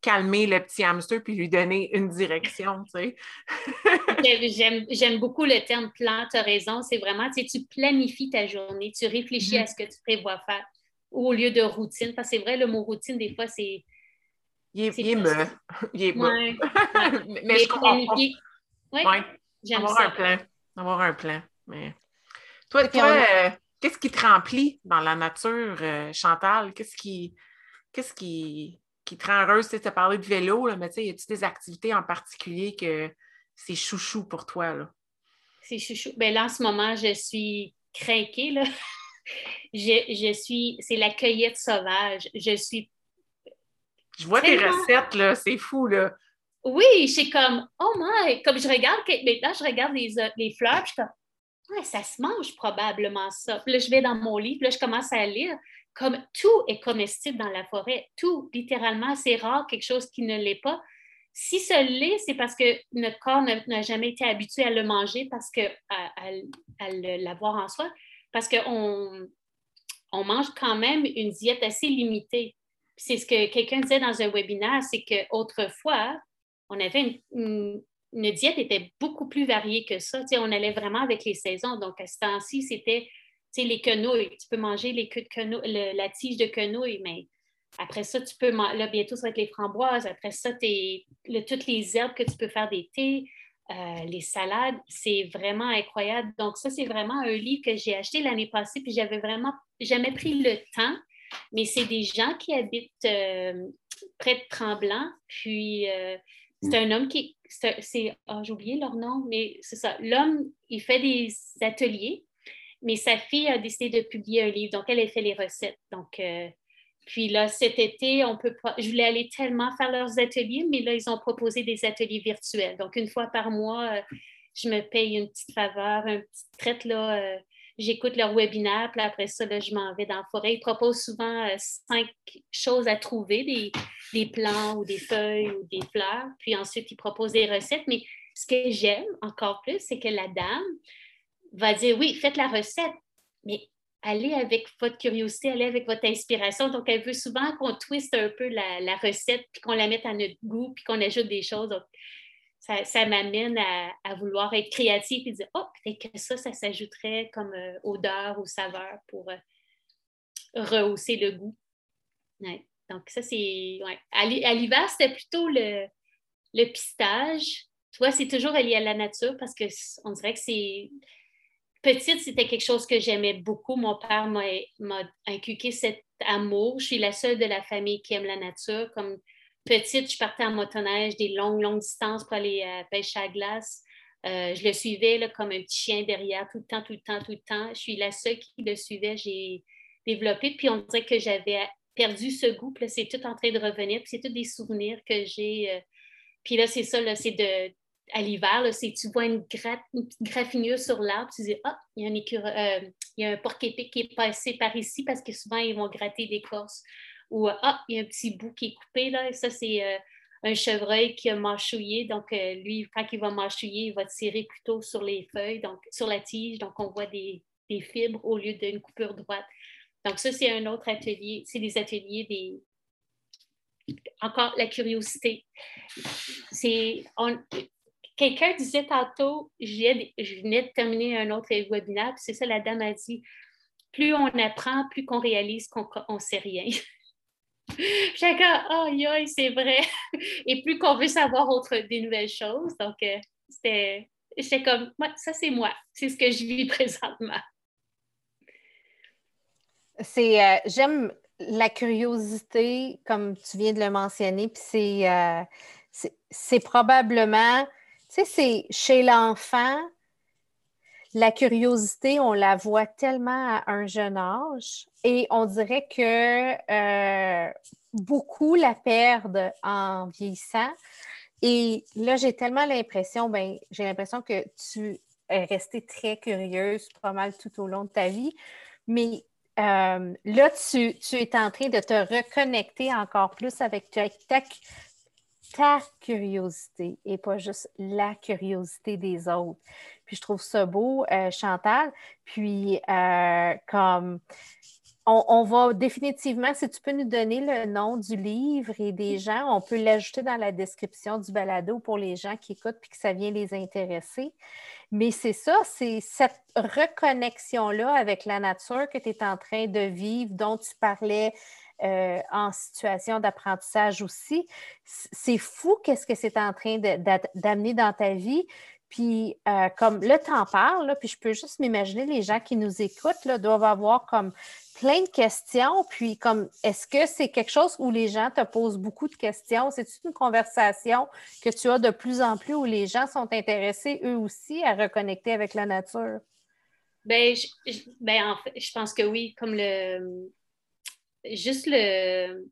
calmer le petit hamster puis lui donner une direction, tu sais. J'aime beaucoup le terme plan, tu as raison. C'est vraiment, tu tu planifies ta journée, tu réfléchis à mm-hmm. ce que tu prévois faire au lieu de routine. Parce que c'est vrai, le mot routine, des fois, c'est il est, il est me. Il est ouais, Mais, je comprends. Oui, ouais. j'aime avoir un plan. Avoir un plan. Mais... Toi, toi euh, qu'est-ce qui te remplit dans la nature, euh, Chantal? Qu'est-ce qui, qu'est-ce qui, qui te rend heureuse? Tu as parlé de vélo, là, mais tu sais, y a-t-il des activités en particulier que c'est chouchou pour toi? Là? C'est chouchou. Ben là, en ce moment, je suis craquée. Là. je, je suis, c'est la cueillette sauvage. Je suis je vois tes recettes, là, c'est fou, là. Oui, c'est comme, oh my, comme je regarde, maintenant je regarde les, euh, les fleurs, puis je suis comme, ouais, ça se mange probablement ça. Puis là, je vais dans mon livre, puis là, je commence à lire, comme tout est comestible dans la forêt, tout, littéralement, c'est rare quelque chose qui ne l'est pas. si ça l'est, c'est parce que notre corps n'a jamais été habitué à le manger parce que à, l'avoir en soi, parce qu'on on mange quand même une diète assez limitée. C'est ce que quelqu'un disait dans un webinaire, c'est qu'autrefois, on avait une, diète était beaucoup plus variée que ça. on allait vraiment avec les saisons. Donc, à ce temps-ci, c'était les quenouilles. Tu peux manger les queues de la tige de quenouilles, mais après ça, tu peux, là, bientôt, ça va être les framboises. Après ça, le, toutes les herbes que tu peux faire des thés, euh, les salades, c'est vraiment incroyable. Donc, ça, c'est vraiment un livre que j'ai acheté l'année passée, puis j'avais vraiment jamais pris le temps. Mais c'est des gens qui habitent euh, près de Tremblant. Puis, euh, c'est un homme qui. C'est, oh, j'ai oublié leur nom, mais c'est ça. L'homme, il fait des ateliers, mais sa fille a décidé de publier un livre. Donc, elle a fait les recettes. Donc, puis là, cet été, on peut pas, je voulais aller tellement faire leurs ateliers, mais là, ils ont proposé des ateliers virtuels. Donc, une fois par mois, euh, je me paye une petite faveur, un petit traite, là. J'écoute leur webinaire, puis après ça, là, je m'en vais dans la forêt. Ils proposent souvent euh, cinq choses à trouver, des, des plants ou des feuilles ou des fleurs. Puis ensuite, ils proposent des recettes. Mais ce que j'aime encore plus, c'est que la dame va dire, oui, faites la recette, mais allez avec votre curiosité, allez avec votre inspiration. Donc, elle veut souvent qu'on twiste un peu la, recette, puis qu'on la mette à notre goût, puis qu'on ajoute des choses. Ça, m'amène à, vouloir être créative et dire, oh, peut-être que ça, ça s'ajouterait comme euh, odeur ou saveur pour euh, rehausser le goût. Donc, ça, c'est. Ouais. À l'hiver, c'était plutôt le, le pistage. Toi, c'est toujours lié à la nature parce qu'on dirait que c'est petite, c'était quelque chose que j'aimais beaucoup. Mon père m'a inculqué cet amour. Je suis la seule de la famille qui aime la nature. Comme petite, je partais en motoneige des longues, longues distances pour aller euh, pêcher à glace. Euh, je le suivais là, comme un petit chien derrière, tout le temps, tout le temps, tout le temps. Je suis la seule qui le suivait. J'ai développé. Puis on dirait que j'avais perdu ce goût. Puis là, c'est tout en train de revenir. Puis c'est tous des souvenirs que j'ai. Euh, puis là, c'est ça, c'est de, à l'hiver, si tu vois une, graffinure sur l'arbre, tu dis Ah, il y a un, euh, il y a un porc-épic qui est passé par ici parce que souvent, ils vont gratter l'écorce. Ou Ah, il y a un petit bout qui est coupé là, et ça, c'est euh, un chevreuil qui a mâchouillé. Donc, euh, lui, quand il va mâchouiller, il va tirer plutôt sur les feuilles, donc sur la tige. Donc, on voit des, fibres au lieu d'une coupure droite. Donc, ça, c'est un autre atelier. C'est des ateliers des, encore la curiosité. C'est Quelqu'un disait tantôt, je venais de terminer un autre webinaire, c'est ça, la dame a dit plus on apprend, plus qu'on réalise qu'on ne sait rien. Chacun, oh, aïe, c'est vrai. Et plus qu'on veut savoir autre, des nouvelles choses. Donc, euh, c'était comme, moi, ça, c'est moi. C'est ce que je vis présentement. C'est, euh, j'aime la curiosité, comme tu viens de le mentionner, puis c'est, euh, c'est probablement tu sais, c'est chez l'enfant, la curiosité, on la voit tellement à un jeune âge et on dirait que euh, beaucoup la perdent en vieillissant. Et là, j'ai tellement l'impression, ben, j'ai l'impression que tu es restée très curieuse pas mal tout au long de ta vie. Mais euh, là, tu, es en train de te reconnecter encore plus avec ta, ta curiosité et pas juste la curiosité des autres. Puis je trouve ça beau, euh, Chantal. Puis euh, comme on, va définitivement, si tu peux nous donner le nom du livre et des gens, on peut l'ajouter dans la description du balado pour les gens qui écoutent puis que ça vient les intéresser. Mais c'est ça, c'est cette reconnexion-là avec la nature que tu es en train de vivre, dont tu parlais euh, en situation d'apprentissage aussi. C'est fou qu'est-ce que c'est en train d'amener dans ta vie. Puis, euh, comme le temps parle, puis je peux juste m'imaginer les gens qui nous écoutent là, doivent avoir comme plein de questions. Puis, comme, est-ce que c'est quelque chose où les gens te posent beaucoup de questions? C'est une conversation que tu as de plus en plus où les gens sont intéressés eux aussi à reconnecter avec la nature? Bien, ben, en fait, je pense que oui, comme le, juste le.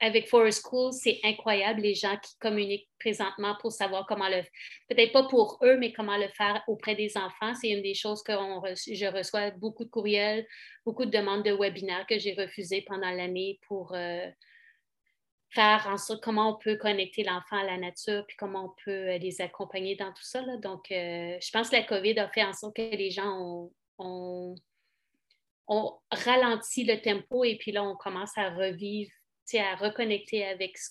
Avec Forest School, c'est incroyable les gens qui communiquent présentement pour savoir comment le. Peut-être pas pour eux, mais comment le faire auprès des enfants. C'est une des choses que je reçois beaucoup de courriels, beaucoup de demandes de webinaires que j'ai refusées pendant l'année pour. Euh, faire en sorte comment on peut connecter l'enfant à la nature, puis comment on peut les accompagner dans tout ça. Donc, je pense que la COVID a fait en sorte que les gens ont, ralenti le tempo et puis là, on commence à revivre, à reconnecter avec ce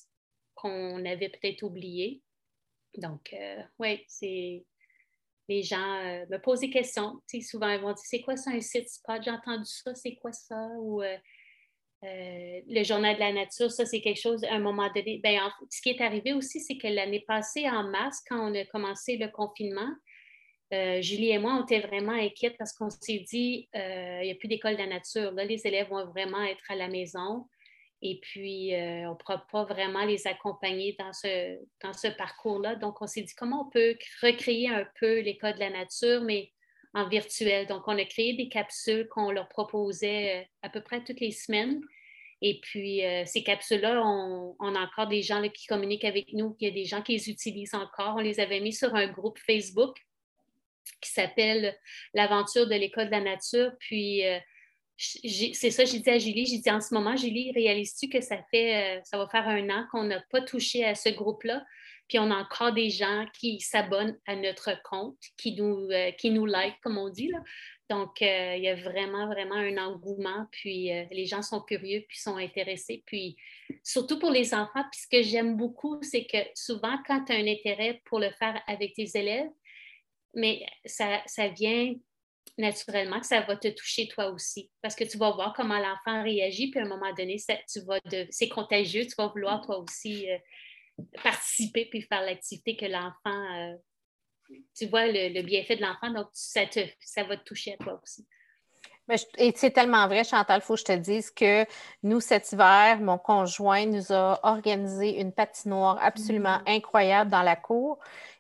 qu'on avait peut-être oublié. Donc, oui, c'est les gens euh, me posent des questions. souvent, ils vont dire C'est quoi ça, un site spot? J'ai entendu ça, c'est quoi ça? Ou euh, euh, le journal de la nature, ça, c'est quelque chose, à un moment donné. Ben, ce qui est arrivé aussi, c'est que l'année passée, en mars, quand on a commencé le confinement, Julie et moi, on était vraiment inquiètes parce qu'on s'est dit il n'y a plus d'école de la nature. Là, les élèves vont vraiment être à la maison. Et puis, on ne pourra pas vraiment les accompagner dans ce, parcours-là. Donc, on s'est dit comment on peut recréer un peu l'école de la nature, mais en virtuel? Donc, on a créé des capsules qu'on leur proposait euh, à peu près toutes les semaines. Et puis, euh, ces capsules-là, on, a encore des gens qui communiquent avec nous, il y a des gens qui les utilisent encore. On les avait mis sur un groupe Facebook qui s'appelle L'aventure de l'école de la nature. Puis, euh, c'est ça, j'ai dit à Julie, j'ai dit en ce moment, Julie, réalises-tu que ça fait, euh, ça va faire un an qu'on n'a pas touché à ce groupe-là, puis on a encore des gens qui s'abonnent à notre compte, qui nous, euh, qui nous like, comme on dit. Là. Donc, euh, il y a vraiment, vraiment un engouement, puis les gens sont curieux, puis sont intéressés. Puis, surtout pour les enfants, puis ce que j'aime beaucoup, c'est que souvent, quand tu as un intérêt pour le faire avec tes élèves, mais ça, ça vient naturellement que ça va te toucher toi aussi. Parce que tu vas voir comment l'enfant réagit, puis à un moment donné, tu vas de, c'est contagieux, tu vas vouloir toi aussi euh, participer puis faire l'activité que l'enfant, euh, tu vois le, bienfait de l'enfant, donc ça, te, ça va te toucher à toi aussi. Et c'est tellement vrai, Chantal, il faut que je te dise que nous, cet hiver, mon conjoint nous a organisé une patinoire absolument mm. incroyable dans la cour.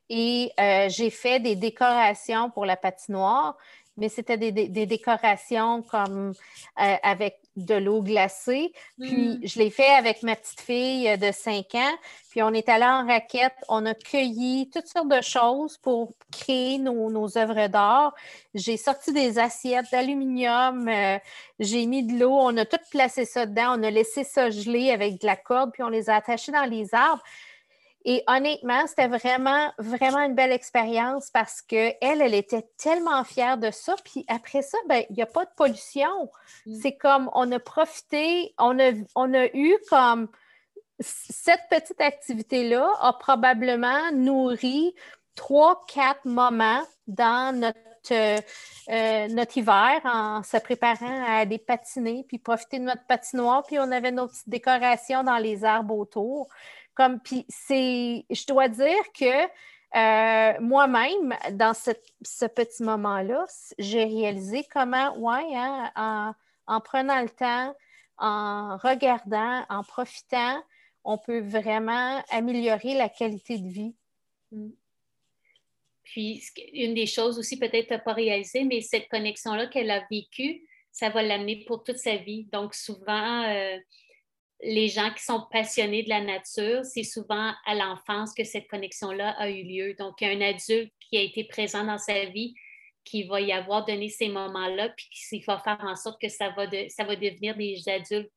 Et euh, j'ai fait des décorations pour la patinoire mais c'était des, décorations comme euh, avec de l'eau glacée. Puis mm. je l'ai fait avec ma petite fille de 5 ans. Puis on est allé en raquette, on a cueilli toutes sortes de choses pour créer nos, œuvres d'art. J'ai sorti des assiettes d'aluminium, euh, j'ai mis de l'eau, on a tout placé ça dedans, on a laissé ça geler avec de la corde, puis on les a attachés dans les arbres. Et honnêtement, c'était vraiment, vraiment une belle expérience parce qu'elle, elle était tellement fière de ça. Puis après ça, ben, il n'y a pas de pollution. Mm. C'est comme on a profité, on a, on a eu comme cette petite activité-là a probablement nourri trois, quatre moments dans notre, euh, notre hiver en se préparant à aller patiner, puis profiter de notre patinoire, puis on avait nos petites décorations dans les arbres autour. Comme, puis c'est, je dois dire que euh, moi-même, dans ce petit moment-là, j'ai réalisé comment, ouais, hein, en, prenant le temps, en regardant, en profitant, on peut vraiment améliorer la qualité de vie. Mm. Puis, une des choses aussi, peut-être pas réalisé, mais cette connexion-là qu'elle a vécue, ça va l'amener pour toute sa vie. Donc, souvent, euh, les gens qui sont passionnés de la nature, c'est souvent à l'enfance que cette connexion-là a eu lieu. Donc, il y a un adulte qui a été présent dans sa vie qui va y avoir donné ces moments-là, puis qui va faire en sorte que ça va, devenir des adultes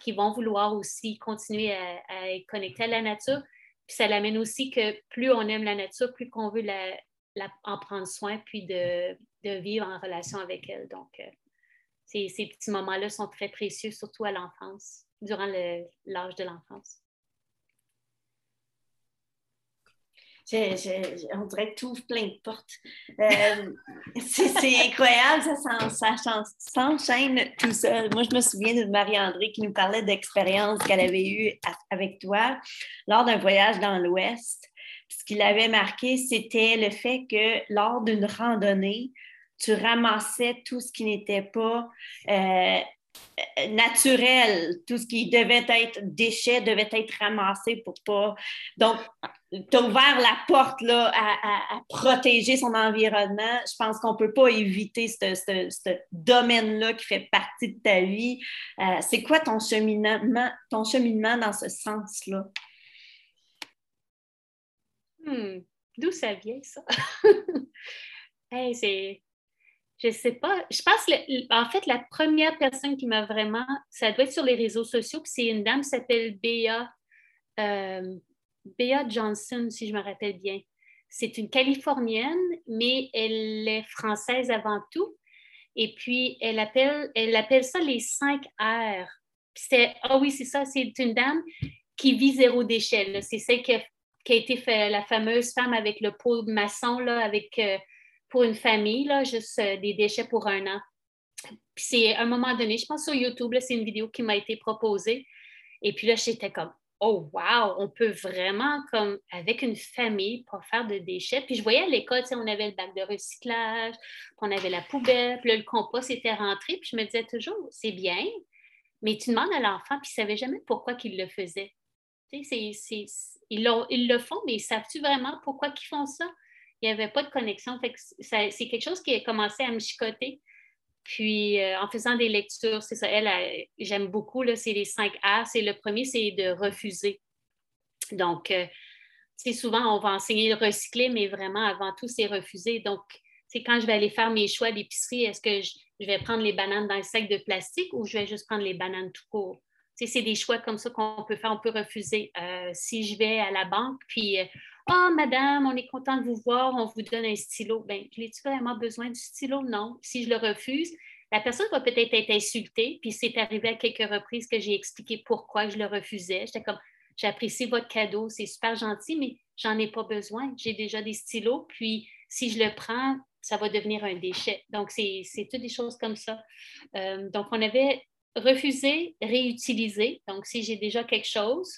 qui vont vouloir aussi continuer à, être connectés à la nature. Puis ça l'amène aussi que plus on aime la nature, plus qu'on veut en prendre soin, puis de, vivre en relation avec elle. Donc, euh, ces petits moments-là sont très précieux, surtout à l'enfance durant l'âge de l'enfance. on dirait que tu ouvres plein de portes. Euh, c'est incroyable, ça, s'enchaîne tout seul. Moi, je me souviens de Marie-André qui nous parlait d'expériences qu'elle avait eues avec toi lors d'un voyage dans l'Ouest. Ce qui l'avait marqué, c'était le fait que lors d'une randonnée, tu ramassais tout ce qui n'était pas euh, naturel. Tout ce qui devait être déchet devait être ramassé pour pas. Donc, tu as ouvert la porte là, à, protéger son environnement. Je pense qu'on ne peut pas éviter ce, domaine-là qui fait partie de ta vie. Euh, c'est quoi ton cheminement, ton cheminement dans ce sens-là? Hmm, d'où ça vient, ça? c'est je sais pas. Je pense, en fait, la première personne qui m'a vraiment, ça doit être sur les réseaux sociaux, c'est une dame qui s'appelle Béa euh, Bea Johnson, si je me rappelle bien. C'est une Californienne, mais elle est française avant tout. Et puis, elle appelle, elle appelle ça les 5 R. Ah oui, c'est ça, c'est une dame qui vit zéro déchet. C'est celle qui a, été fait, la fameuse femme avec le pot maçon, là, avec, euh, pour une famille, là, juste euh, des déchets pour un an. Puis c'est à un moment donné, je pense sur YouTube, c'est une vidéo qui m'a été proposée. Et puis là, j'étais comme, oh wow, on peut vraiment, comme avec une famille, pas faire de déchets. Puis je voyais à l'école, on avait le bac de recyclage, on avait la poubelle, puis là, le compost était rentré. Puis je me disais toujours, c'est bien, mais tu demandes à l'enfant, puis il ne savait jamais pourquoi qu'il le faisait. ils, ils, le font, mais savent-tu vraiment pourquoi ils font ça? Il n'y avait pas de connexion. c'est quelque chose qui a commencé à me chicoter. Puis, euh, en faisant des lectures, c'est ça, elle, j'aime beaucoup, c'est les cinq A. C'est le premier, c'est de refuser. Donc, euh, souvent, on va enseigner le recycler, mais vraiment, avant tout, c'est refuser. Donc, c'est quand je vais aller faire mes choix d'épicerie, est-ce que je, vais prendre les bananes dans le sac de plastique ou je vais juste prendre les bananes tout court? c'est des choix comme ça qu'on peut faire, on peut refuser. Euh, si je vais à la banque, puis oh, madame, on est content de vous voir, on vous donne un stylo. Bien, j'ai-tu vraiment besoin du stylo? Non. Si je le refuse, la personne va peut-être être insultée, puis c'est arrivé à quelques reprises que j'ai expliqué pourquoi je le refusais. J'étais comme, j'apprécie votre cadeau, c'est super gentil, mais j'en ai pas besoin. J'ai déjà des stylos, puis si je le prends, ça va devenir un déchet. Donc, c'est toutes des choses comme ça. Euh, donc, on avait refusé, réutilisé. Donc, si j'ai déjà quelque chose,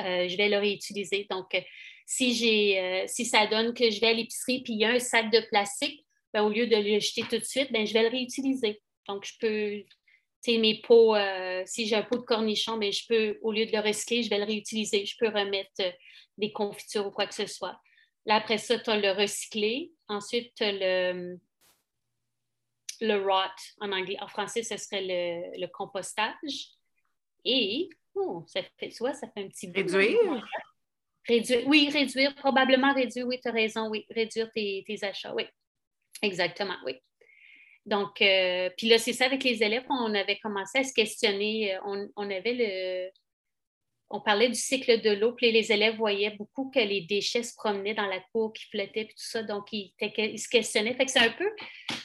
euh, je vais le réutiliser. Donc, si, j'ai, euh, si ça donne que je vais à l'épicerie puis il y a un sac de plastique, ben, au lieu de le jeter tout de suite, ben, je vais le réutiliser. Donc, je peux, tu sais, mes pots, euh, si j'ai un pot de cornichon, ben, je peux, au lieu de le recycler, je vais le réutiliser. Je peux remettre euh, des confitures ou quoi que ce soit. Là, après ça, tu as le recyclé. Ensuite, tu as le, le rot en anglais. En français, ce serait le, compostage. Et, oh, ça fait, tu vois, ça fait un petit bout. Réduire? Réduire, oui, réduire, probablement réduire, oui, tu as raison, oui, réduire tes, achats, oui. Exactement, oui. Donc, euh, puis là, c'est ça avec les élèves, on avait commencé à se questionner, euh, on, avait le, on parlait du cycle de l'eau, puis les élèves voyaient beaucoup que les déchets se promenaient dans la cour, qui flottaient, puis tout ça, donc ils, se questionnaient. Fait que c'est un peu,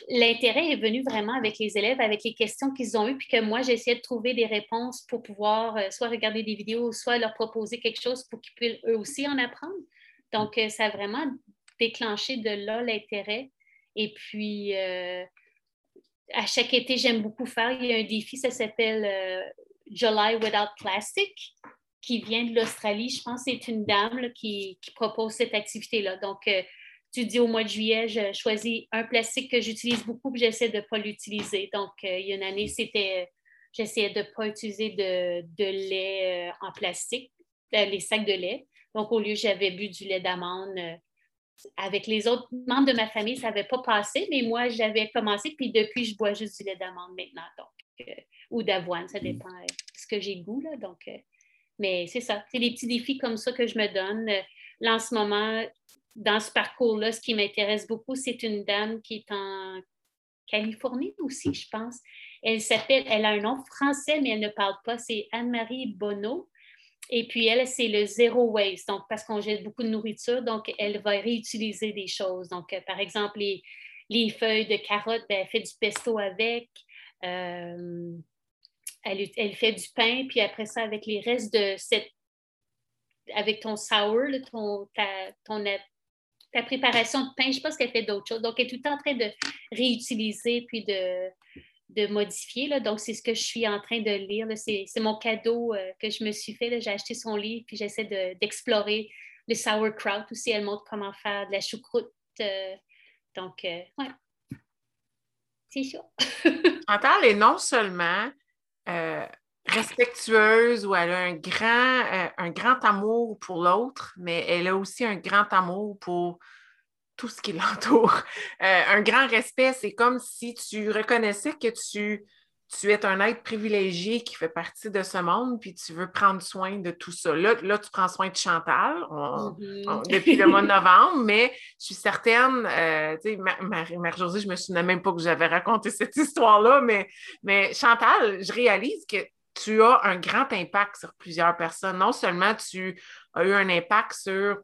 l'intérêt est venu vraiment avec les élèves, avec les questions qu'ils ont eues, puis que moi, j'essayais de trouver des réponses pour pouvoir euh, soit regarder des vidéos, soit leur proposer quelque chose pour qu'ils puissent eux aussi en apprendre. Donc, euh, ça a vraiment déclenché de là l'intérêt. Et puis, euh, à chaque été, j'aime beaucoup faire. Il y a un défi, ça s'appelle July Without Plastic qui vient de l'Australie. Je pense que c'est une dame qui, propose cette activité-là. Donc, euh, tu dis au mois de juillet, je choisis un plastique que j'utilise beaucoup et j'essaie de ne pas l'utiliser. Donc, euh, il y a une année, c'était, j'essayais de ne pas utiliser de, lait euh, en plastique, les sacs de lait. Donc, au lieu, j'avais bu du lait d'amande. avec les autres membres de ma famille, ça n'avait pas passé, mais moi, j'avais commencé, puis depuis, je bois juste du lait d'amande maintenant, donc, ou d'avoine, ça dépend de ce que j'ai goût, là, donc mais c'est ça, c'est des petits défis comme ça que je me donne. Là, en ce moment, dans ce parcours-là, ce qui m'intéresse beaucoup, c'est une dame qui est en Californie aussi, je pense. Elle s'appelle, elle a un nom français, mais elle ne parle pas. C'est Anne-Marie Bonneau. Et puis, elle, c'est le zéro waste, donc parce qu'on jette beaucoup de nourriture, donc elle va réutiliser des choses. Donc, euh, par exemple, les, feuilles de carottes, ben, elle fait du pesto avec. Euh, elle, fait du pain, puis après ça, avec les restes de cette. avec ton sour, ton, ta, ta préparation de pain, je ce qu'elle fait d'autre chose. Donc, elle est tout le temps en train de réutiliser puis de, de modifier. Là. Donc, c'est ce que je suis en train de lire. C'est, mon cadeau euh, que je me suis fait. J'ai acheté son livre, puis j'essaie d'explorer le sauerkraut aussi. Elle montre comment faire de la choucroute. Euh. donc, euh, ouais. C'est ça. Entends, et non seulement euh, respectueuse ou elle a un grand, euh, un grand amour pour l'autre, mais elle a aussi un grand amour pour tout ce qui l'entoure. Euh, un grand respect, c'est comme si tu reconnaissais que tu, tu es un être privilégié qui fait partie de ce monde, puis tu veux prendre soin de tout ça. Là, là tu prends soin de Chantal mm-hmm. depuis le mois de novembre, mais je suis certaine, tu sais, Marie-Josée, je me souviens même pas que j'avais raconté cette histoire-là, mais, mais Chantal, je réalise que tu as un grand impact sur plusieurs personnes. Non seulement tu as eu un impact sur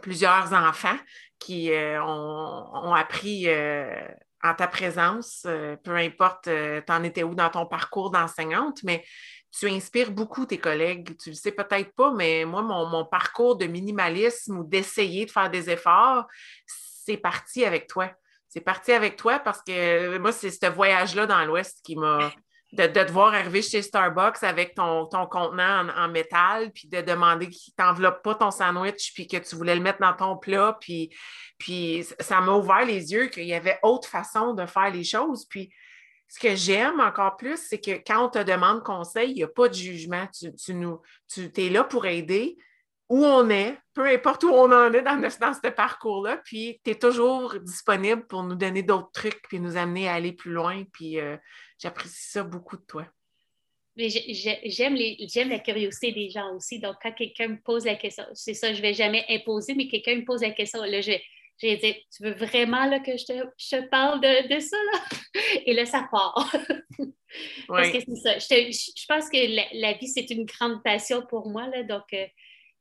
plusieurs enfants qui euh, ont, appris euh, en ta présence, euh, peu importe tu en étais où dans ton parcours d'enseignante, mais tu inspires beaucoup tes collègues. Tu le sais peut-être pas, mais moi, mon, mon parcours de minimalisme ou d'essayer de faire des efforts, c'est parti avec toi. C'est parti avec toi parce que moi, c'est ce voyage-là dans l'Ouest qui m'a de, te voir arriver chez Starbucks avec ton, ton contenant en, métal, puis de demander qu'il t'enveloppe pas ton sandwich, puis que tu voulais le mettre dans ton plat, puis, puis ça m'a ouvert les yeux qu'il y avait autre façon de faire les choses. Puis ce que j'aime encore plus, c'est que quand on te demande conseil, il n'y a pas de jugement. Tu, tu es là pour aider, où on est, peu importe où on en est dans, dans ce parcours-là, puis tu es toujours disponible pour nous donner d'autres trucs, puis nous amener à aller plus loin, puis euh, j'apprécie ça beaucoup de toi. J'aime la curiosité des gens aussi. Donc, quand quelqu'un me pose la question, c'est ça, je ne vais jamais imposer, mais quelqu'un me pose la question, là, je vais, dire, tu veux vraiment là, que je te, je parle de, de, ça? Là? Et là, ça part. Parce que c'est ça. Je, je, pense que la, vie, c'est une grande passion pour moi. Là, donc, euh,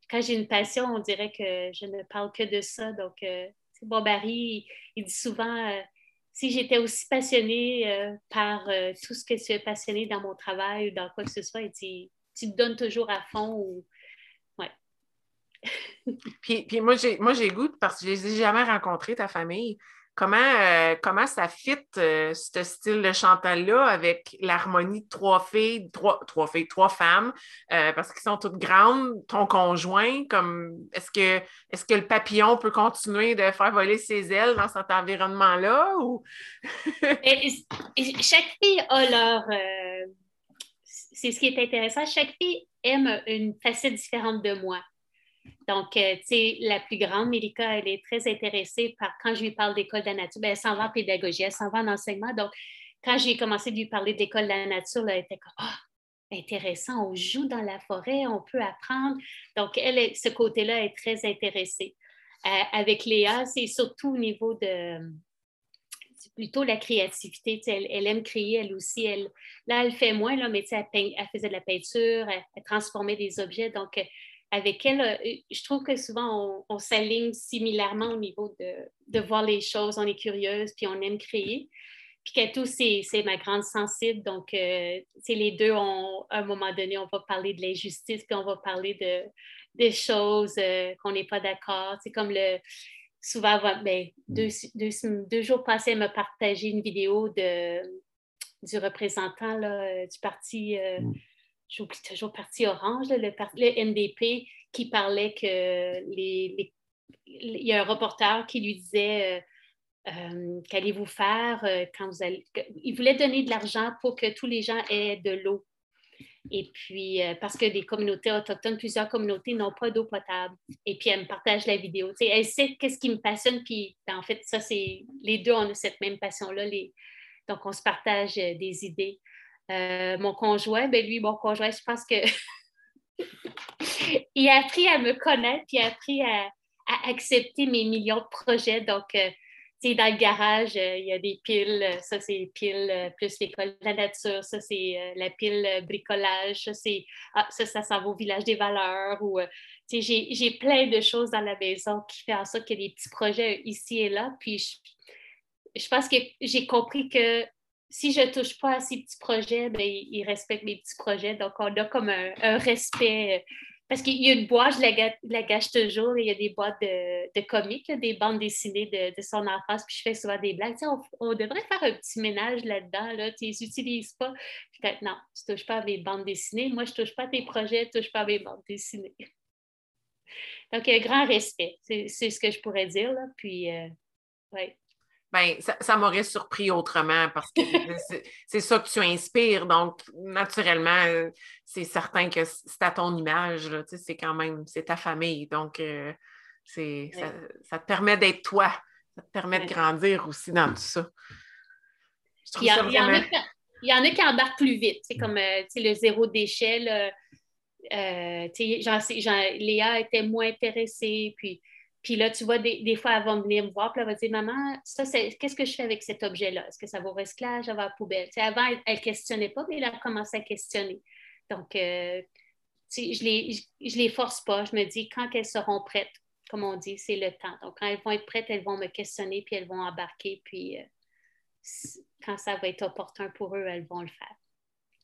quand j'ai une passion, on dirait que je ne parle que de ça. Donc, euh, bon, Barry, il, dit souvent euh, si j'étais aussi passionnée euh, par tout ce que tu es passionné dans mon travail ou dans quoi que ce soit, tu te donnes toujours à fond. Ou... Ouais. puis moi, j'ai goût parce que je ne les ai jamais rencontrés, ta famille. Comment, euh, comment ça fit euh, ce style de Chantal-là avec l'harmonie de trois filles, trois, trois filles, trois femmes, euh, parce qu'ils sont toutes grandes, ton conjoint, comme est-ce que est-ce que le papillon peut continuer de faire voler ses ailes dans cet environnement-là? Ou... chaque fille a leur c'est ce qui est intéressant, chaque fille aime une facette différente de moi. Donc, euh, tu sais, la plus grande, Mélika, elle est très intéressée par quand je lui parle d'école de la nature, ben, elle s'en va en pédagogie, elle s'en va en enseignement. Donc, quand j'ai commencé à lui parler d'école de la nature, elle était comme Ah, intéressant, on joue dans la forêt, on peut apprendre. Donc, elle, ce côté-là est très intéressée. Euh, avec Léa, c'est surtout au niveau de plutôt la créativité. Elle, elle, aime créer, elle aussi. Elle, là, elle fait moins, là, mais elle, elle, faisait de la peinture, elle, elle, transformait des objets. Donc, avec elle, euh, je trouve que souvent on, s'aligne similairement au niveau de, voir les choses. On est curieuse, puis on aime créer. Puis Katou, c'est ma grande sensible. Donc, euh, les deux, on, à un moment donné, on va parler de l'injustice, puis on va parler de, des choses euh, qu'on n'est pas d'accord. C'est comme le. Souvent, ben, deux, deux, jours passés, elle m'a partagé une vidéo de, du représentant là, du parti. Mm j'oublie toujours Parti Orange, le, NDP, qui parlait que les, il y a un reporter qui lui disait euh, euh, qu'allez-vous faire euh, quand vous allez. Il voulait donner de l'argent pour que tous les gens aient de l'eau. Et puis, parce que les communautés autochtones, plusieurs communautés n'ont pas d'eau potable. Et puis, elle me partage la vidéo. elle sait qu'est-ce qui me passionne. Puis, en fait, ça, c'est. Les deux, on a cette même passion-là. Les... Donc, on se partage des idées. Euh, mon conjoint, ben lui, mon conjoint, je pense que il a appris à me connaître, puis il a appris à, accepter mes millions de projets. Donc, euh, tu sais, dans le garage, euh, il y a des piles. Ça, c'est les piles plus l'école de la nature. Ça, c'est la pile bricolage. Ça, c'est ah, ça, ça s'en va au village des valeurs. Ou, tu sais, j'ai plein de choses dans la maison qui font en sorte qu'il y a des petits projets ici et là. Puis, je, je pense que j'ai compris que si je ne touche pas à ces petits projets, ben, ils respectent mes petits projets. Donc, on a comme un, respect. Parce qu'il y a une boîte, je la, gâche toujours, il y a des boîtes de, de comics, des bandes dessinées de, son enfance, puis je fais souvent des blagues. On, devrait faire un petit ménage là-dedans, là. tu les utilises pas. Puis, non, tu ne touches pas à mes bandes dessinées. Moi, je ne touche pas à tes projets, tu ne touches pas à mes bandes dessinées. Donc, un grand respect, c'est ce que je pourrais dire. Là. Puis, euh, ouais ben, ça, m'aurait surpris autrement parce que c'est ça que tu inspires. Donc, naturellement, euh, c'est certain que c'est à ton image. C'est quand même, c'est ta famille. Donc, euh, c'est ça, te permet d'être toi. Ça te permet de grandir aussi dans tout ça. il, y en a qui, embarquent plus vite. C'est comme euh, le zéro déchet. Léa était moins intéressée. Puis puis là, tu vois, des, fois, elle va venir me voir, puis elle va dire Maman, ça, c'est, qu'est-ce que je fais avec cet objet-là? Est-ce que ça va au recyclage, ça va à la poubelle? Avant, elle ne questionnait pas, mais elle a commencé à questionner. Donc, euh, je les, je, les force pas. Je me dis, quand elles seront prêtes, comme on dit, c'est le temps. Donc, quand elles vont être prêtes, elles vont me questionner, puis elles vont embarquer, puis quand ça va être opportun pour eux, elles vont le faire.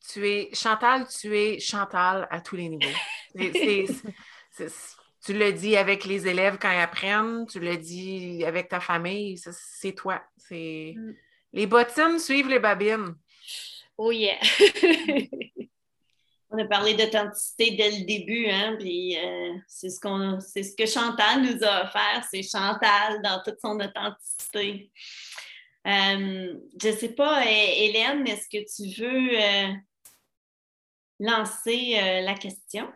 Tu es, Chantal, tu es Chantal à tous les niveaux. tu le dis avec les élèves quand ils apprennent, tu le dis avec ta famille, c'est toi. C'est... Mm. Les bottines suivent les babines. Oh yeah! On a parlé d'authenticité dès le début, hein, puis euh, c'est ce qu'on, c'est ce que Chantal nous a offert, c'est Chantal dans toute son authenticité. Euh, je ne sais pas, Hélène, est-ce que tu veux euh, lancer la question?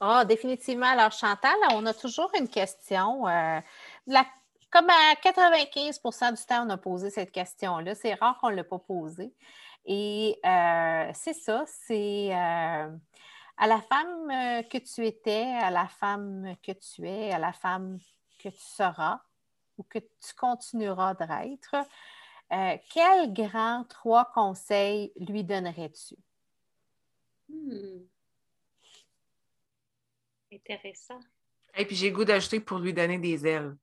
Oh, définitivement. Alors, Chantal, on a toujours une question. comme à 95% du temps, on a posé cette question-là. C'est rare qu'on ne l'a pas posée. Et euh, c'est ça, c'est euh, à la femme euh, que tu étais, à la femme que tu es, à la femme que tu seras ou que tu continueras d'être, quels grands trois conseils lui donnerais-tu? Hmm. Intéressant. Et puis j'ai le goût d'ajouter pour lui donner des ailes.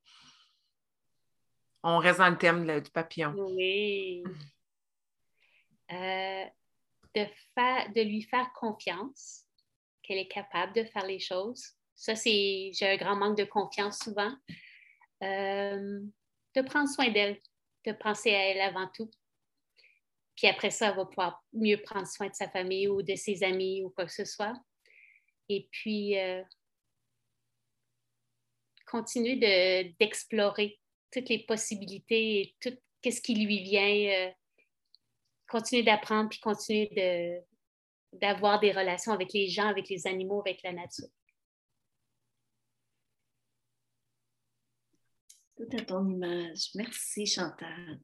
On reste dans le thème du papillon. Oui. Euh, de, lui faire confiance, qu'elle est capable de faire les choses. Ça, c'est, j'ai un grand manque de confiance souvent. Euh, de prendre soin d'elle, de penser à elle avant tout. Puis après ça, elle va pouvoir mieux prendre soin de sa famille ou de ses amis ou quoi que ce soit. Et puis, euh, continuer de, d'explorer toutes les possibilités et tout ce qui lui vient continuer d'apprendre puis continuer de, d'avoir des relations avec les gens, avec les animaux, avec la nature. Tout à ton image. Merci, Chantal.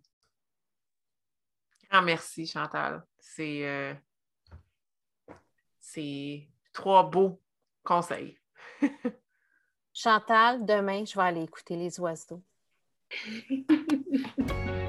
Ah, merci, Chantal. C'est, euh, c'est trois beaux conseils. Chantal, demain, je vais aller écouter les oiseaux.